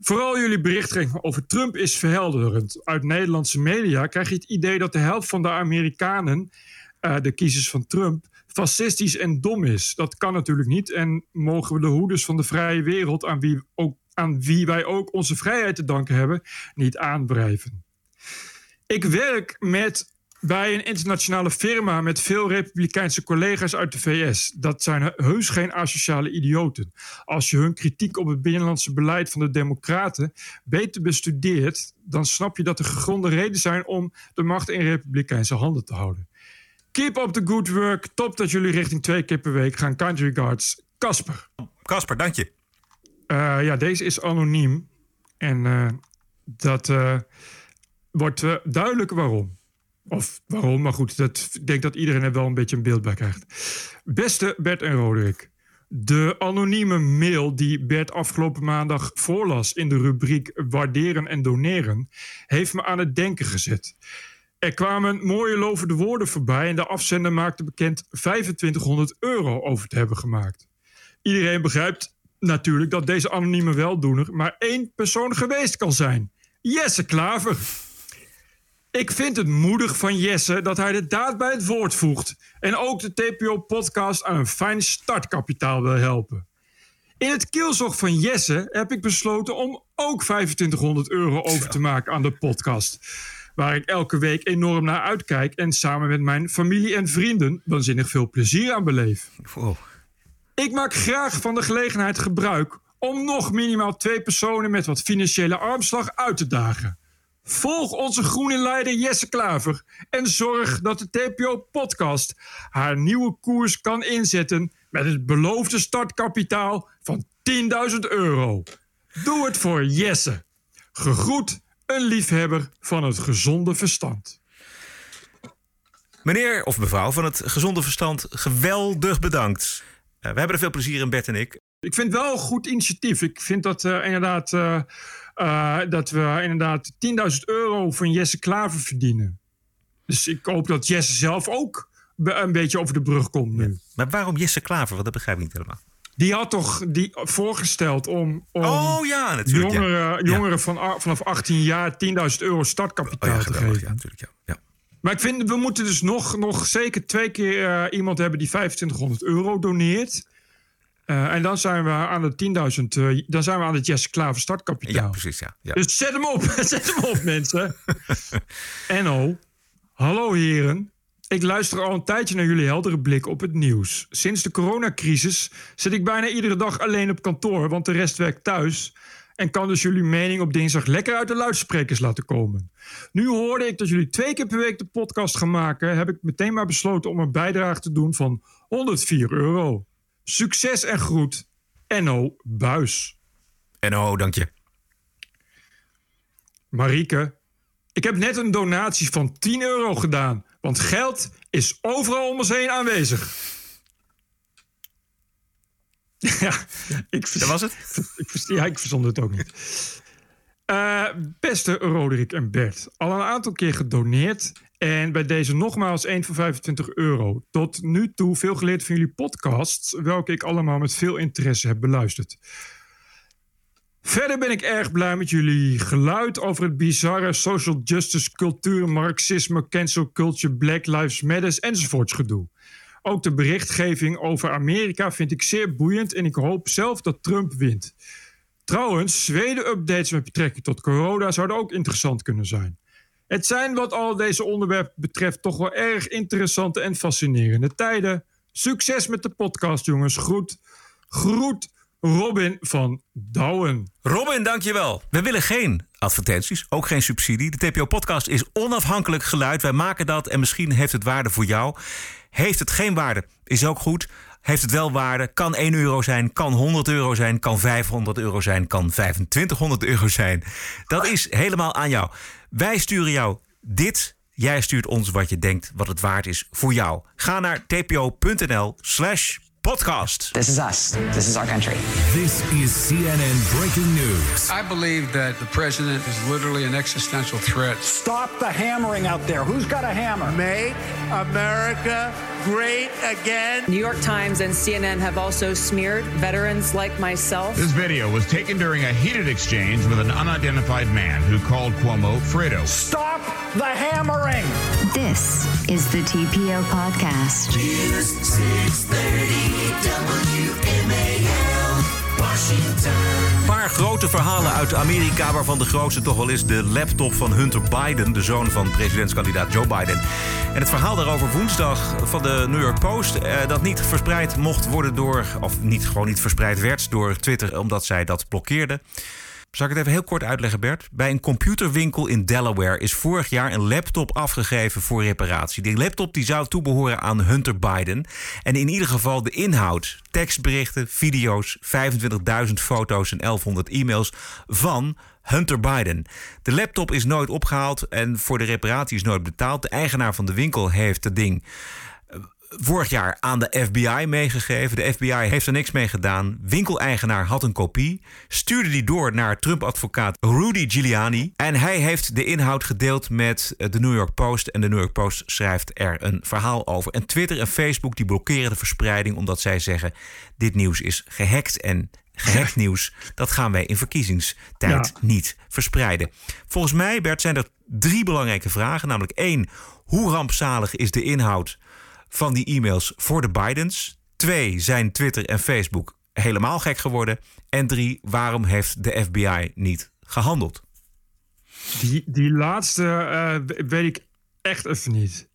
Vooral jullie berichtgeving over Trump is verhelderend. Uit Nederlandse media krijg je het idee dat de helft van de Amerikanen, uh, de kiezers van Trump, fascistisch en dom is. Dat kan natuurlijk niet en mogen we de hoeders van de vrije wereld, aan wie, ook, aan wie wij ook onze vrijheid te danken hebben, niet aanblijven. Ik werk met bij een internationale firma met veel republikeinse collega's uit de VS. Dat zijn heus geen asociale idioten. Als je hun kritiek op het binnenlandse beleid van de Democraten beter bestudeert, dan snap je dat er gegronde redenen zijn om de macht in republikeinse handen te houden. Keep up the good work. Top dat jullie richting twee keer per week gaan. Country Guards. Casper. Casper, dank je. Uh, ja, deze is anoniem. En uh, dat uh, wordt duidelijk waarom. Of waarom, maar goed, dat, ik denk dat iedereen er wel een beetje een beeld bij krijgt. Beste Bert en Roderick. De anonieme mail die Bert afgelopen maandag voorlas in de rubriek Waarderen en Doneren, heeft me aan het denken gezet. Er kwamen mooie lovende woorden voorbij en de afzender maakte bekend 2500 euro over te hebben gemaakt. Iedereen begrijpt natuurlijk dat deze anonieme weldoener maar één persoon geweest kan zijn: Jesse Klaver. Ik vind het moedig van Jesse dat hij de daad bij het woord voegt. En ook de TPO-podcast aan een fijn startkapitaal wil helpen. In het kielzog van Jesse heb ik besloten om ook 2500 euro over te maken aan de podcast. Waar ik elke week enorm naar uitkijk en samen met mijn familie en vrienden waanzinnig veel plezier aan beleef. Ik maak graag van de gelegenheid gebruik om nog minimaal twee personen met wat financiële armslag uit te dagen. Volg onze groene leider Jesse Klaver en zorg dat de TPO-podcast haar nieuwe koers kan inzetten met het beloofde startkapitaal van 10.000 euro. Doe het voor Jesse. Gegroet, een liefhebber van het gezonde verstand. Meneer of mevrouw van het gezonde verstand, geweldig bedankt. Uh, we hebben er veel plezier in, Bert en ik. Ik vind het wel een goed initiatief. Ik vind dat uh, inderdaad. Uh, uh, dat we inderdaad 10.000 euro van Jesse Klaver verdienen. Dus ik hoop dat Jesse zelf ook een beetje over de brug komt nu. Ja. Maar waarom Jesse Klaver? Want dat begrijp ik niet helemaal. Die had toch die voorgesteld om, om oh, ja, natuurlijk, jongeren, ja. jongeren van, vanaf 18 jaar 10.000 euro startkapitaal oh, te geven. Ja, natuurlijk, ja. ja. Maar ik vind, we moeten dus nog, nog zeker twee keer uh, iemand hebben die 2500 euro doneert. Uh, en dan zijn we aan de 10.000, uh, dan zijn we aan het Jesse Klaver startkapitaal. Ja, precies, ja. ja. Dus zet hem op, *laughs* zet hem op, mensen. *laughs* Enno, hallo heren. Ik luister al een tijdje naar jullie heldere blik op het nieuws. Sinds de coronacrisis zit ik bijna iedere dag alleen op kantoor, want de rest werkt thuis. En kan dus jullie mening op dinsdag lekker uit de luidsprekers laten komen. Nu hoorde ik dat jullie twee keer per week de podcast gaan maken. Heb ik meteen maar besloten om een bijdrage te doen van 104 euro. Succes en groet, Enno Buis. Enno, dank je. Marieke, ik heb net een donatie van 10 euro gedaan. Want geld is overal om ons heen aanwezig. *laughs* ja, ik dat was het? *laughs* Ik, ja, ik verzond het ook niet. Uh, beste Roderick en Bert, al een aantal keer gedoneerd. En bij deze nogmaals 1 voor 25 euro. Tot nu toe veel geleerd van jullie podcasts, welke ik allemaal met veel interesse heb beluisterd. Verder ben ik erg blij met jullie geluid over het bizarre social justice, cultuur, marxisme, cancel culture, Black Lives Matter enzovoorts gedoe. Ook de berichtgeving over Amerika vind ik zeer boeiend en ik hoop zelf dat Trump wint. Trouwens, Zweden-updates met betrekking tot corona zouden ook interessant kunnen zijn. Het zijn wat al deze onderwerpen betreft toch wel erg interessante en fascinerende tijden. Succes met de podcast, jongens. Groet, groet Robin van Douwen. Robin, dankjewel. We willen geen advertenties, ook geen subsidie. De TPO-podcast is onafhankelijk geluid. Wij maken dat en misschien heeft het waarde voor jou. Heeft het geen waarde, is ook goed. Heeft het wel waarde, kan 1 euro zijn, kan 100 euro zijn, kan 500 euro zijn, kan 2500 euro zijn. Dat is helemaal aan jou. Wij sturen jou dit. Jij stuurt ons wat je denkt wat het waard is voor jou. Ga naar tpo.nl slash podcast. This is us. This is our country. This is CNN breaking news. I believe that the president is literally an existential threat. Stop the hammering out there. Who's got a hammer? Make America great again. New York Times and CNN have also smeared veterans like myself. This video was taken during a heated exchange with an unidentified man who called Cuomo Fredo. Stop the hammering. This is the TPO podcast. News 630 WMAL, Washington. Een paar grote verhalen uit Amerika, waarvan de grootste toch wel is de laptop van Hunter Biden, de zoon van presidentskandidaat Joe Biden. En het verhaal daarover woensdag van de New York Post, eh, dat niet verspreid mocht worden door, of niet gewoon niet verspreid werd door Twitter, omdat zij dat blokkeerde. Zal ik het even heel kort uitleggen, Bert? Bij een computerwinkel in Delaware is vorig jaar een laptop afgegeven voor reparatie. Die laptop die zou toebehoren aan Hunter Biden. En in ieder geval de inhoud, tekstberichten, video's, 25.000 foto's en 1100 e-mails van Hunter Biden. De laptop is nooit opgehaald en voor de reparatie is nooit betaald. De eigenaar van de winkel heeft het ding vorig jaar aan de FBI meegegeven. De FBI heeft er niks mee gedaan. Winkeleigenaar had een kopie. Stuurde die door naar Trump-advocaat Rudy Giuliani. En hij heeft de inhoud gedeeld met de New York Post. En de New York Post schrijft er een verhaal over. En Twitter en Facebook die blokkeren de verspreiding... omdat zij zeggen, dit nieuws is gehackt en gehackt nieuws... dat gaan wij in verkiezingstijd Ja. niet verspreiden. Volgens mij, Bert, zijn er drie belangrijke vragen. Namelijk één, hoe rampzalig is de inhoud van die e-mails voor de Bidens? Twee, zijn Twitter en Facebook helemaal gek geworden? En drie, waarom heeft de FBI niet gehandeld? Die, die laatste eh, weet ik echt even niet.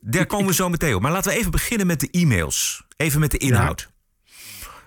Daar komen we zo meteen op. Maar laten we even beginnen met de e-mails. Even met de inhoud.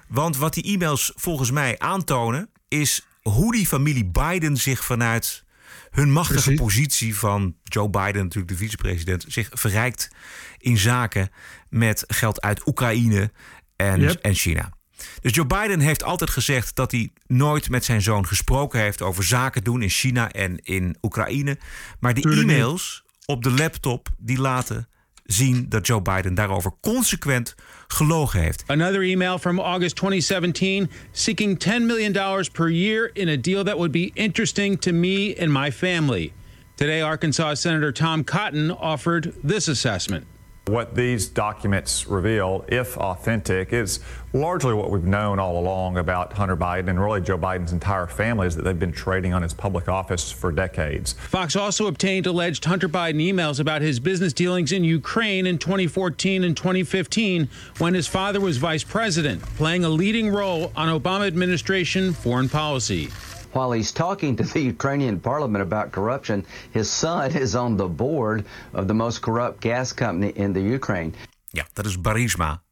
Want wat die e-mails volgens mij aantonen... is hoe die familie Biden zich vanuit hun machtige Precies. positie van Joe Biden, natuurlijk de vicepresident, zich verrijkt in zaken met geld uit Oekraïne en, Yep. en China. Dus Joe Biden heeft altijd gezegd dat hij nooit met zijn zoon gesproken heeft over zaken doen in China en in Oekraïne. Maar die e-mails op de laptop die laten zien dat Joe Biden daarover consequent gelogen heeft. Another email from August 2017 seeking $10 million per year in a deal that would be interesting to me and my family. Today, Arkansas Senator Tom Cotton offered this assessment. What these documents reveal, if authentic, is largely what we've known all along about Hunter Biden and really Joe Biden's entire family is that they've been trading on his public office for decades. Fox also obtained alleged Hunter Biden emails about his business dealings in Ukraine in 2014 and 2015 when his father was vice president, playing a leading role on Obama administration foreign policy. While he's talking to the Ukrainian parliament about corruption, his son *laughs* is on the board of the most corrupt gas company in the Ukraine. Ja, dat is Barisma.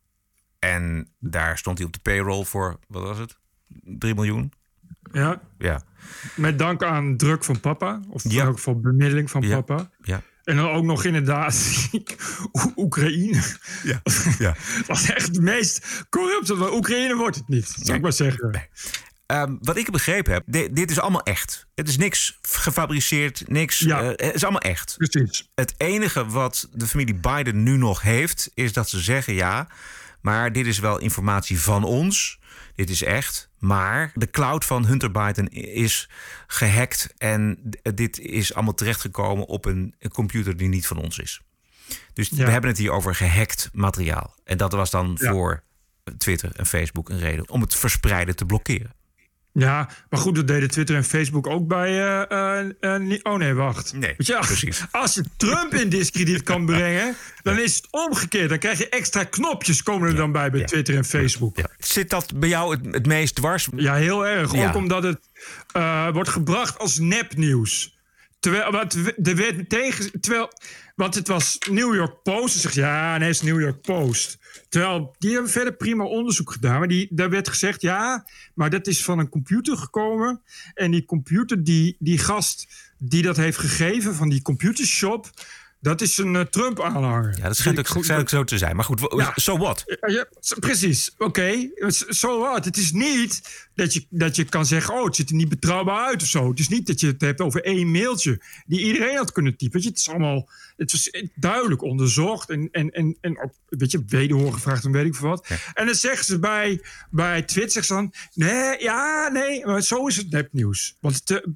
En daar stond hij op de payroll voor, wat was het? 3 miljoen? Ja, Ja. met dank aan druk van papa. Of Ja. ook voor bemiddeling van Ja. papa. Ja. En dan ook nog inderdaad *laughs* Oe- Oekraïne. Ja. *laughs* ja. Dat was echt het meest corrupte. van Oekraïne wordt het niet, zou ik maar zeggen. Ehm, wat ik begrepen heb, di- dit is allemaal echt. Het is niks gefabriceerd, niks. Ja. eh, het is allemaal echt. Precies. Het enige wat de familie Biden nu nog heeft, is dat ze zeggen: ja, maar dit is wel informatie van ons. Dit is echt. Maar de cloud van Hunter Biden is gehackt. En dit is allemaal terechtgekomen op een, een computer die niet van ons is. Dus Ja. we hebben het hier over gehackt materiaal. En dat was dan Ja. voor Twitter en Facebook een reden om het verspreiden te blokkeren. Ja, maar goed, dat deden Twitter en Facebook ook bij. eh, eh, eh, oh nee, wacht. Nee, Weet je, precies. Als je Trump in discrediet kan brengen, *laughs* dan is het omgekeerd. Dan krijg je extra knopjes komen er dan bij bij Twitter en Facebook. Ja, Zit dat bij jou het, het meest dwars? heel erg. Ja. Ook omdat het wordt gebracht als nepnieuws. Terwijl, wat, er werd tegen, terwijl, want het was New York Post. Ze zegt, ja, nee, het is New York Post. Terwijl, die hebben verder prima onderzoek gedaan. Maar die, daar werd gezegd, ja, maar dat is van een computer gekomen. En die computer, die, die gast die dat heeft gegeven van die computershop... Dat is een uh, Trump-aanhanger. Ja, dat schijnt ook, zo te zijn. Maar goed, ja, so what? Ja, precies, oké. Okay. So what? Het is niet dat je, dat je kan zeggen... oh, het ziet er niet betrouwbaar uit of zo. Het is niet dat je het hebt over één mailtje... die iedereen had kunnen typen. Het is allemaal... Het was duidelijk onderzocht en, en, en, en ook, weet je, wederhoor gevraagd en weet ik veel wat. Ja. En dan zeggen ze bij, bij Twitter zeggen ze dan... nee, ja, nee, maar zo is het nepnieuws. Want het,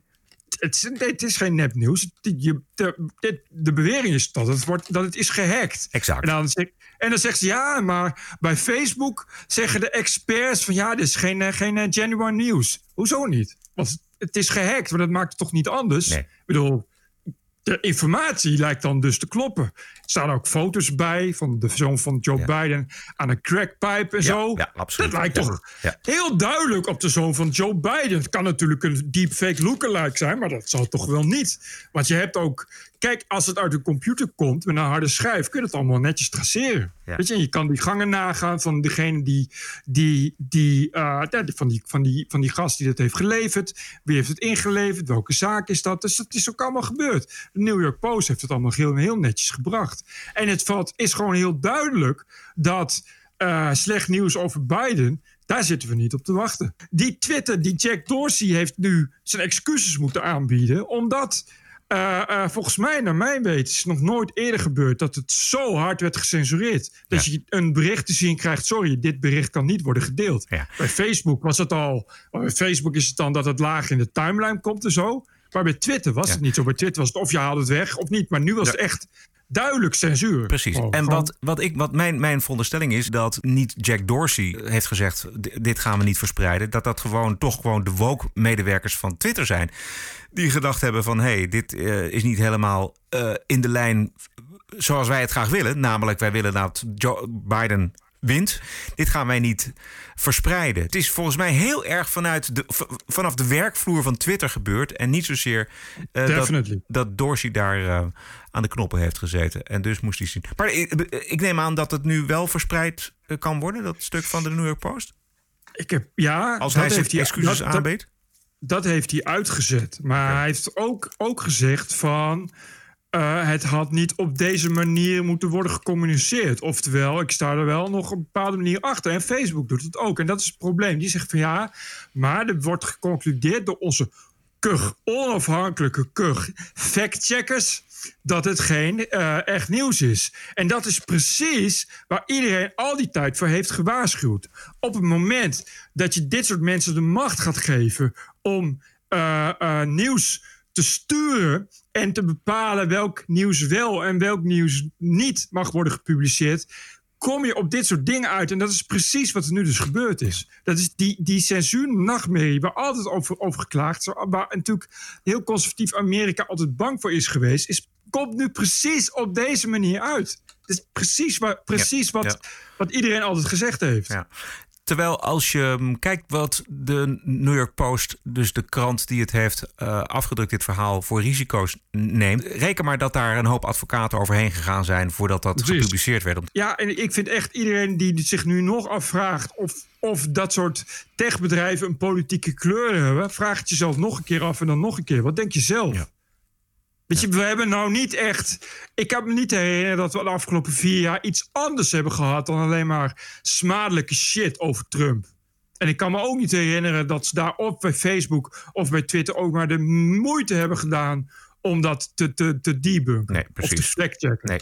het, is, het is geen nepnieuws. De, de, de, bewering is dat het, wordt, dat het is gehackt. Exact. En dan, en dan zegt ze ja, maar bij Facebook zeggen de experts van ja, dit is geen, eh, geen eh, genuine nieuws. Hoezo niet? Want het is gehackt, maar dat maakt het toch niet anders? Nee. Ik bedoel, de informatie lijkt dan dus te kloppen. Er staan ook foto's bij van de zoon van Joe Biden aan een crackpipe en zo. Ja, absoluut. Dat lijkt toch heel duidelijk op de zoon van Joe Biden. Het kan natuurlijk een deepfake lookalike zijn, maar dat zal toch wel niet. Want je hebt ook Kijk, als het uit de computer komt met een harde schijf, kun je het allemaal netjes traceren. Weet je, je kan die gangen nagaan van degene die, die, die, uh, van, die, van, die, van die gast die dat heeft geleverd. Wie heeft het ingeleverd? Welke zaak is dat? Dus dat is ook allemaal gebeurd. De New York Post heeft het allemaal heel, heel netjes gebracht. En het valt, is gewoon heel duidelijk dat uh, slecht nieuws over Biden. Daar zitten we niet op te wachten. Die Twitter, die Jack Dorsey heeft nu zijn excuses moeten aanbieden. Omdat uh, uh, volgens mij, naar mijn weten, is het nog nooit eerder gebeurd dat het zo hard werd gecensureerd. Dat je een bericht te zien krijgt: sorry, dit bericht kan niet worden gedeeld. Ja. Bij Facebook was het al. Bij Facebook is het dan dat het laag in de timeline komt en zo. Maar bij Twitter was Ja. het niet zo. Bij Twitter was het of je haalde het weg of niet. Maar nu was het echt duidelijk censuur. Precies. Gewoon- en wat, wat, ik, wat mijn, mijn veronderstelling is dat niet Jack Dorsey heeft gezegd: "D- dit gaan we niet verspreiden. Dat dat gewoon toch gewoon de woke-medewerkers van Twitter zijn. Die gedacht hebben van hé, hey, dit eh, is niet helemaal eh, in de lijn zoals wij het graag willen. Namelijk, wij willen dat Joe Biden wint. Dit gaan wij niet verspreiden. Het is volgens mij heel erg vanuit de, v- vanaf de werkvloer van Twitter gebeurd. En niet zozeer eh, dat, dat Dorsey daar eh, aan de knoppen heeft gezeten. En dus moest hij zien. Maar ik, ik neem aan dat het nu wel verspreid eh, kan worden, dat stuk van de New York Post. Ik heb, ja, Als hij heeft excuses dat- dat- aanbiedt. Dat heeft hij uitgezet. Maar hij heeft ook, ook gezegd van... eh, het had niet op deze manier moeten worden gecommuniceerd. Oftewel, ik sta er wel nog op een bepaalde manier achter. En Facebook doet het ook. En dat is het probleem. Die zegt van ja, maar er wordt geconcludeerd door onze kug, onafhankelijke kug, factcheckers, dat het geen eh, echt nieuws is. En dat is precies waar iedereen al die tijd voor heeft gewaarschuwd. Op het moment dat je dit soort mensen de macht gaat geven om eh, eh, nieuws te sturen en te bepalen welk nieuws wel en welk nieuws niet mag worden gepubliceerd, kom je op dit soort dingen uit. En dat is precies wat er nu dus gebeurd is. Dat is die, die censuur-nachtmerrie waar altijd over, over geklaagd is, waar natuurlijk heel conservatief Amerika altijd bang voor is geweest, is, komt nu precies op deze manier uit. Het is precies, waar, precies wat, ja. wat iedereen altijd gezegd heeft. Ja. Terwijl als je mm, kijkt wat de New York Post, dus de krant die het heeft eh, afgedrukt, dit verhaal voor risico's neemt. Reken maar dat daar een hoop advocaten overheen gegaan zijn voordat dat Precies. gepubliceerd werd. Ja, en ik vind echt iedereen die zich nu nog afvraagt of, of dat soort techbedrijven een politieke kleur hebben, vraag het jezelf nog een keer af en dan nog een keer. Wat denk je zelf? Weet je, we hebben nou niet echt. Ik heb me niet herinnerd dat we de afgelopen vier jaar iets anders hebben gehad dan alleen maar smadelijke shit over Trump. En ik kan me ook niet herinneren dat ze daar of bij Facebook of bij Twitter ook maar de moeite hebben gedaan om dat te, te, te debunken. Nee, of precies. te factchecken. Nee.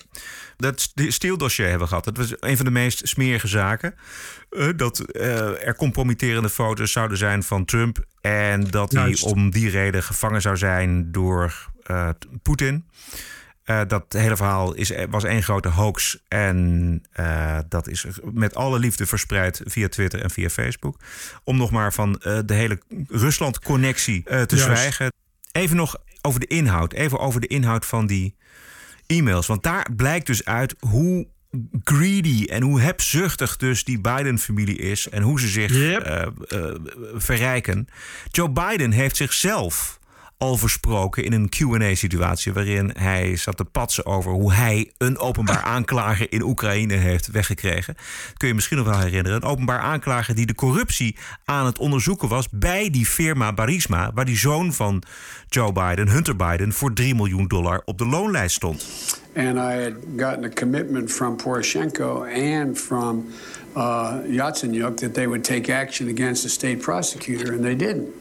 Dat Steele-dossier hebben we gehad. Dat was een van de meest smerige zaken. Eh, dat eh, er compromitterende foto's zouden zijn van Trump. En dat hij om die reden gevangen zou zijn door Poetin. Eh, dat hele verhaal is, was één grote hoax. En eh, dat is met alle liefde verspreid via Twitter en via Facebook. Om nog maar van eh, de hele Rusland-connectie eh, te Juist. zwijgen. Even nog over de inhoud. Even over de inhoud van die e-mails. Want daar blijkt dus uit hoe greedy en hoe hebzuchtig dus die Biden-familie is en hoe ze zich Yep. eh, eh, verrijken. Joe Biden heeft zichzelf al in een Q&A-situatie... waarin hij zat te patsen over hoe hij een openbaar aanklager in Oekraïne heeft weggekregen. Kun je misschien nog wel herinneren. Een openbaar aanklager die de corruptie aan het onderzoeken was... bij die firma Barisma, waar die zoon van Joe Biden, Hunter Biden... voor 3 miljoen dollar op de loonlijst stond. And I had gotten a commitment from Poroshenko and from uh, Yatsenyuk that they would take action against the state prosecutor, and they didn't.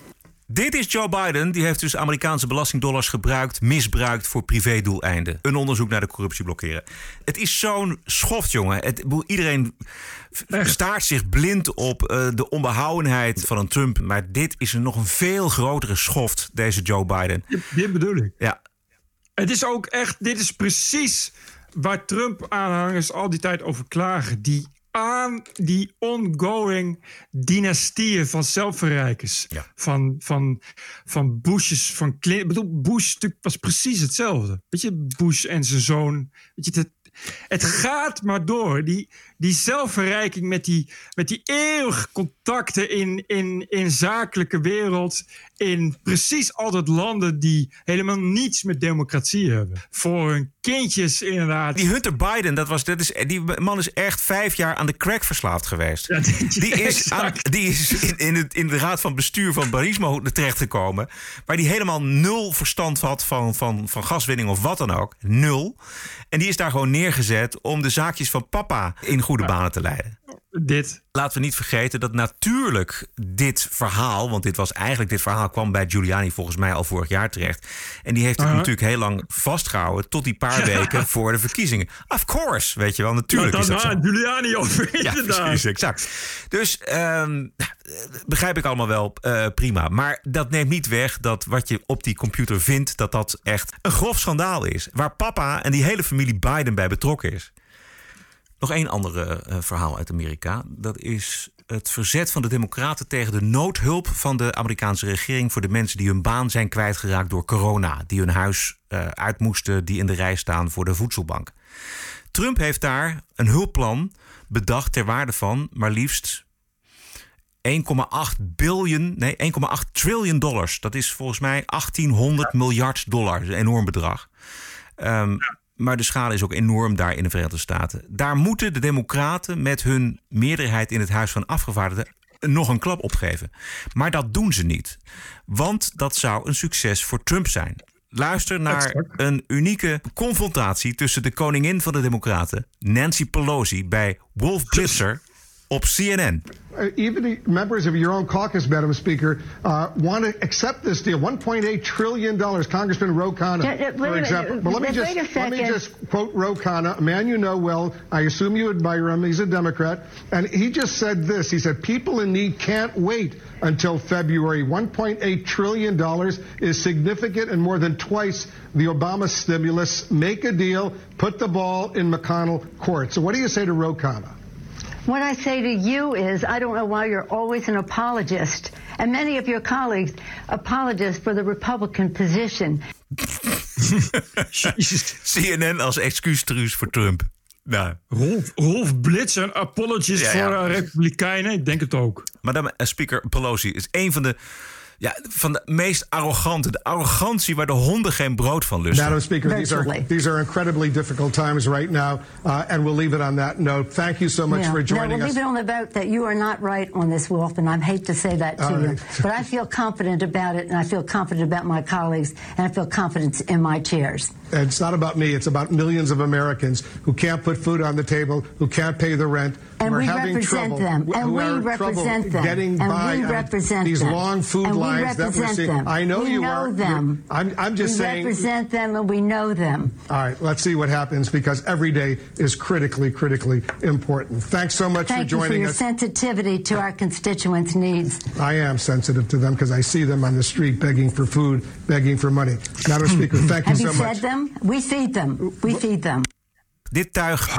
Dit is Joe Biden. Die heeft dus Amerikaanse belastingdollars gebruikt, misbruikt voor privédoeleinden. Een onderzoek naar de corruptie blokkeren. Het is zo'n schoft, jongen. Het, iedereen staart zich blind op uh, de onbehouwenheid van een Trump. Maar dit is een nog een veel grotere schoft, deze Joe Biden. Dit bedoel ik. Ja. Het is ook echt, dit is precies waar Trump-aanhangers al die tijd over klagen. Die aan die ongoing dynastieën van zelfverrijkers. Van, van, van Bushes, van Clinton. Ik bedoel, Bush was precies hetzelfde. Weet je, Bush en zijn zoon. Weet je, het, het gaat maar door. Die, die zelfverrijking met die, met die eeuwige contacten in, in, in zakelijke wereld. In precies altijd landen die helemaal niets met democratie hebben. Voor hun kindjes inderdaad. Die Hunter Biden, dat was, dat is, die man is echt vijf jaar aan de crack verslaafd geweest. die, is aan, die is in, in, het, in de raad van bestuur van Barismo terechtgekomen. Waar die helemaal nul verstand had van, van, van gaswinning of wat dan ook. Nul. En die is daar gewoon neergezet om de zaakjes van papa in goede banen te leiden. Dit. Laten we niet vergeten dat natuurlijk dit verhaal, want dit was eigenlijk dit verhaal kwam bij Giuliani volgens mij al vorig jaar terecht. En die heeft het Uh-huh. natuurlijk heel lang vastgehouden tot die paar weken voor de verkiezingen. Of course, weet je wel, natuurlijk Nou, is dat zo. waar Giuliani over, *laughs* Ja, precies, exact. Dus ehm, begrijp ik allemaal wel eh, prima. Maar dat neemt niet weg dat wat je op die computer vindt... dat dat echt een grof schandaal is. Waar papa en die hele familie Biden bij betrokken is. Nog één ander eh, verhaal uit Amerika. Dat is het verzet van de Democraten tegen de noodhulp van de Amerikaanse regering voor de mensen die hun baan zijn kwijtgeraakt door corona. Die hun huis eh, uit moesten, die in de rij staan voor de voedselbank. Trump heeft daar een hulpplan bedacht ter waarde van maar liefst 1,8 biljoen, nee 1,8 triljoen dollars. Dat is volgens mij 1800 miljard dollar. Een enorm bedrag. Ehm, Maar de schade is ook enorm daar in de Verenigde Staten. Daar moeten de Democraten met hun meerderheid in het Huis van Afgevaardigden nog een klap opgeven. Maar dat doen ze niet. Want dat zou een succes voor Trump zijn. Luister naar een unieke confrontatie tussen de koningin van de Democraten, Nancy Pelosi, bij Wolf Blitzer op CNN. Uh, even the members of your own caucus, Madam Speaker, uh, want to accept this deal. $1.8 trillion. Congressman Ro Khanna, Yeah, yeah, wait for minute. example. But let me, just, let me just quote Ro Khanna, a man you know well. I assume you admire him. He's a Democrat. And he just said this. He said, people in need can't wait until February. $1.8 trillion is significant and more than twice the Obama stimulus. Make a deal. Put the ball in McConnell court. So what do you say to Ro Khanna? What I say to you is, I don't know why you're always an apologist, and many of your colleagues apologists for the Republican position. *laughs* CNN als excuustruus voor Trump. Nou. Rolf, Rolf Blitz, een apologist Ja, ja. voor eh, Republikeinen? Ik denk het ook. Madame eh, Speaker Pelosi is een van de, ja, van de meest arrogante. De arrogantie waar de honden geen brood van lusten. Madam Speaker, these are these are incredibly difficult times right now, uh, and we'll leave it on that note. Thank you so much Yeah. for no, joining we'll us. leave it on the vote that you are not right on this, Wolf, and I hate to say that to All you. right. But I feel confident about it, and I feel confident about my colleagues, and I feel confidence in my chairs. And it's not about me; it's about millions of Americans who can't put food on the table, who can't pay the rent, And we represent them. And we represent them. getting And by we represent these them. long food And we headlines that we're represent seeing. them. I know we you know are. them. I'm, I'm just we saying. We represent them and we know them. All right, let's see what happens because every day is critically, critically important. Thanks so much Thank for you for joining your us. sensitivity to our constituents' needs. I am sensitive to them because I see them on the street begging for food, begging for money. Madam Speaker, thank you Have you so fed much. them? We feed them. We feed them. Dit tuig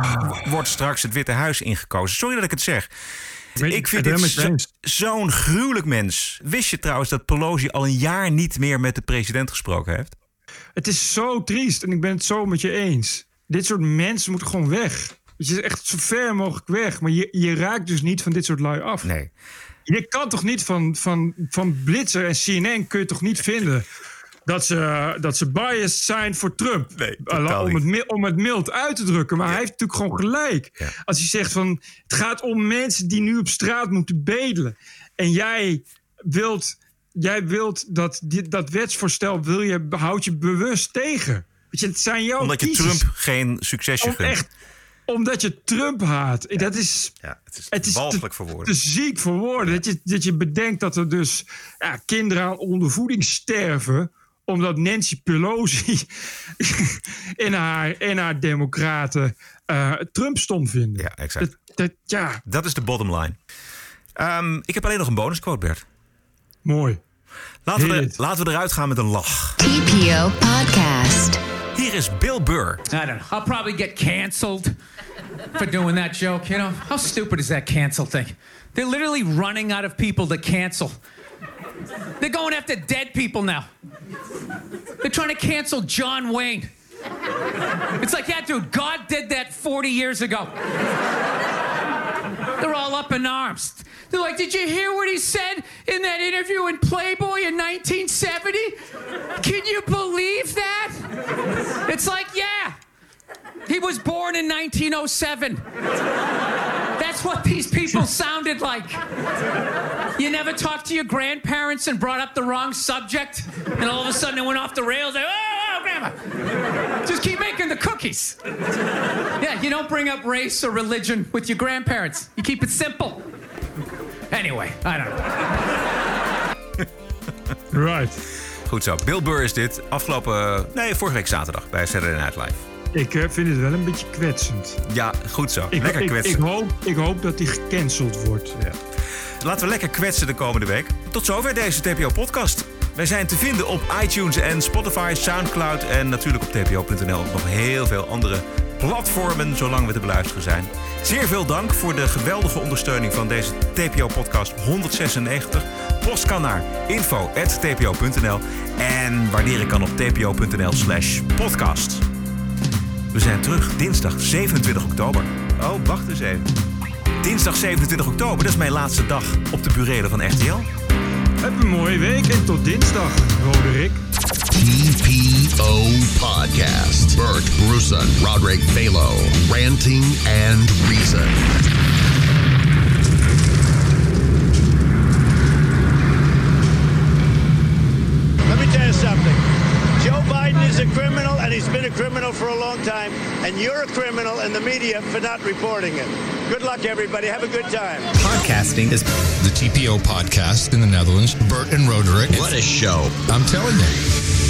wordt straks het Witte Huis ingekozen. Sorry dat ik het zeg. Je, ik vind dit zo- zo'n gruwelijk mens. Wist je trouwens dat Pelosi al een jaar niet meer met de president gesproken heeft? Het is zo triest en ik ben het zo met je eens. Dit soort mensen moeten gewoon weg. Het is echt zo ver mogelijk weg. Maar je, je raakt dus niet van dit soort lui af. Nee. Je kan toch niet van, van, van Blitzer en CNN kun je toch niet vinden dat ze, dat ze biased zijn voor Trump. Nee, Uh, om, het, om het mild uit te drukken. Maar hij heeft natuurlijk gewoon gelijk. Als hij zegt van het gaat om mensen die nu op straat moeten bedelen. En jij wilt, jij wilt dat, dit, dat wetsvoorstel wil je, houd je bewust tegen. Weet je, het zijn jouw Omdat je. Trump geen succesje Om gunt. omdat je Trump haat. Dat is, Ja, het is, voor woorden. te ziek voor woorden. Dat, je, dat je bedenkt dat er dus ja, kinderen aan ondervoeding sterven. Omdat Nancy Pelosi *laughs* en haar, en haar democraten eh, Trump stom vinden. Ja, exact. Dat, dat, ja, Dat is de bottom line. Ehm, ik heb alleen nog een bonusquote, Bert. mooi. Laten we, laten we eruit gaan met een lach. TPO Podcast. Hier is Bill Burr. I don't know. I'll probably get canceled for doing that joke. You know, how stupid is that cancel thing? They're literally running out of people to cancel. They're going after dead people now. They're trying to cancel John Wayne. It's like, yeah, dude, God did that 40 years ago. They're all up in arms. They're like, did you hear what he said in that interview in Playboy in 1970? Can you believe that? It's like, yeah, he was born in 1907. That's what these people sounded like. You never talked to your grandparents and brought up the wrong subject, and all of a sudden it went off the rails. Like, oh, oh, grandma, just keep making the cookies. Yeah, you don't bring up race or religion with your grandparents. You keep it simple. Anyway, I don't know. Right. Goed zo. Bill Burr is dit. Afgelopen... Nee, vorige week zaterdag bij Saturday Night Live. Ik eh, vind het wel een beetje kwetsend. Ja, goed zo. Ik, lekker ik, kwetsen. ik, hoop, ik hoop dat hij gecanceld wordt. Laten we lekker kwetsen de komende week. Tot zover deze TPO-podcast. Wij zijn te vinden op iTunes en Spotify, Soundcloud en natuurlijk op tpo.nl. Op nog heel veel andere platformen, zolang we te beluisteren zijn. Zeer veel dank voor de geweldige ondersteuning van deze TPO-podcast 196. Post kan naar info.tpo.nl en waarderen kan op tpo.nl slash podcast. We zijn terug dinsdag 27 oktober. Oh, wacht eens even. Dinsdag 27 oktober, dat is mijn laatste dag op de burelen van RTL. Heb een mooie week en tot dinsdag, Roderick. TPO Podcast. Bert Bruson, Roderick Balo, Ranting and Reason. Let me tell you something. Joe is a criminal, and he's been a criminal for a long time. And you're a criminal in the media for not reporting it. Good luck, everybody. Have a good time. Podcasting is the TPO podcast in the Netherlands. Bert and Roderick. What a show. I'm telling you.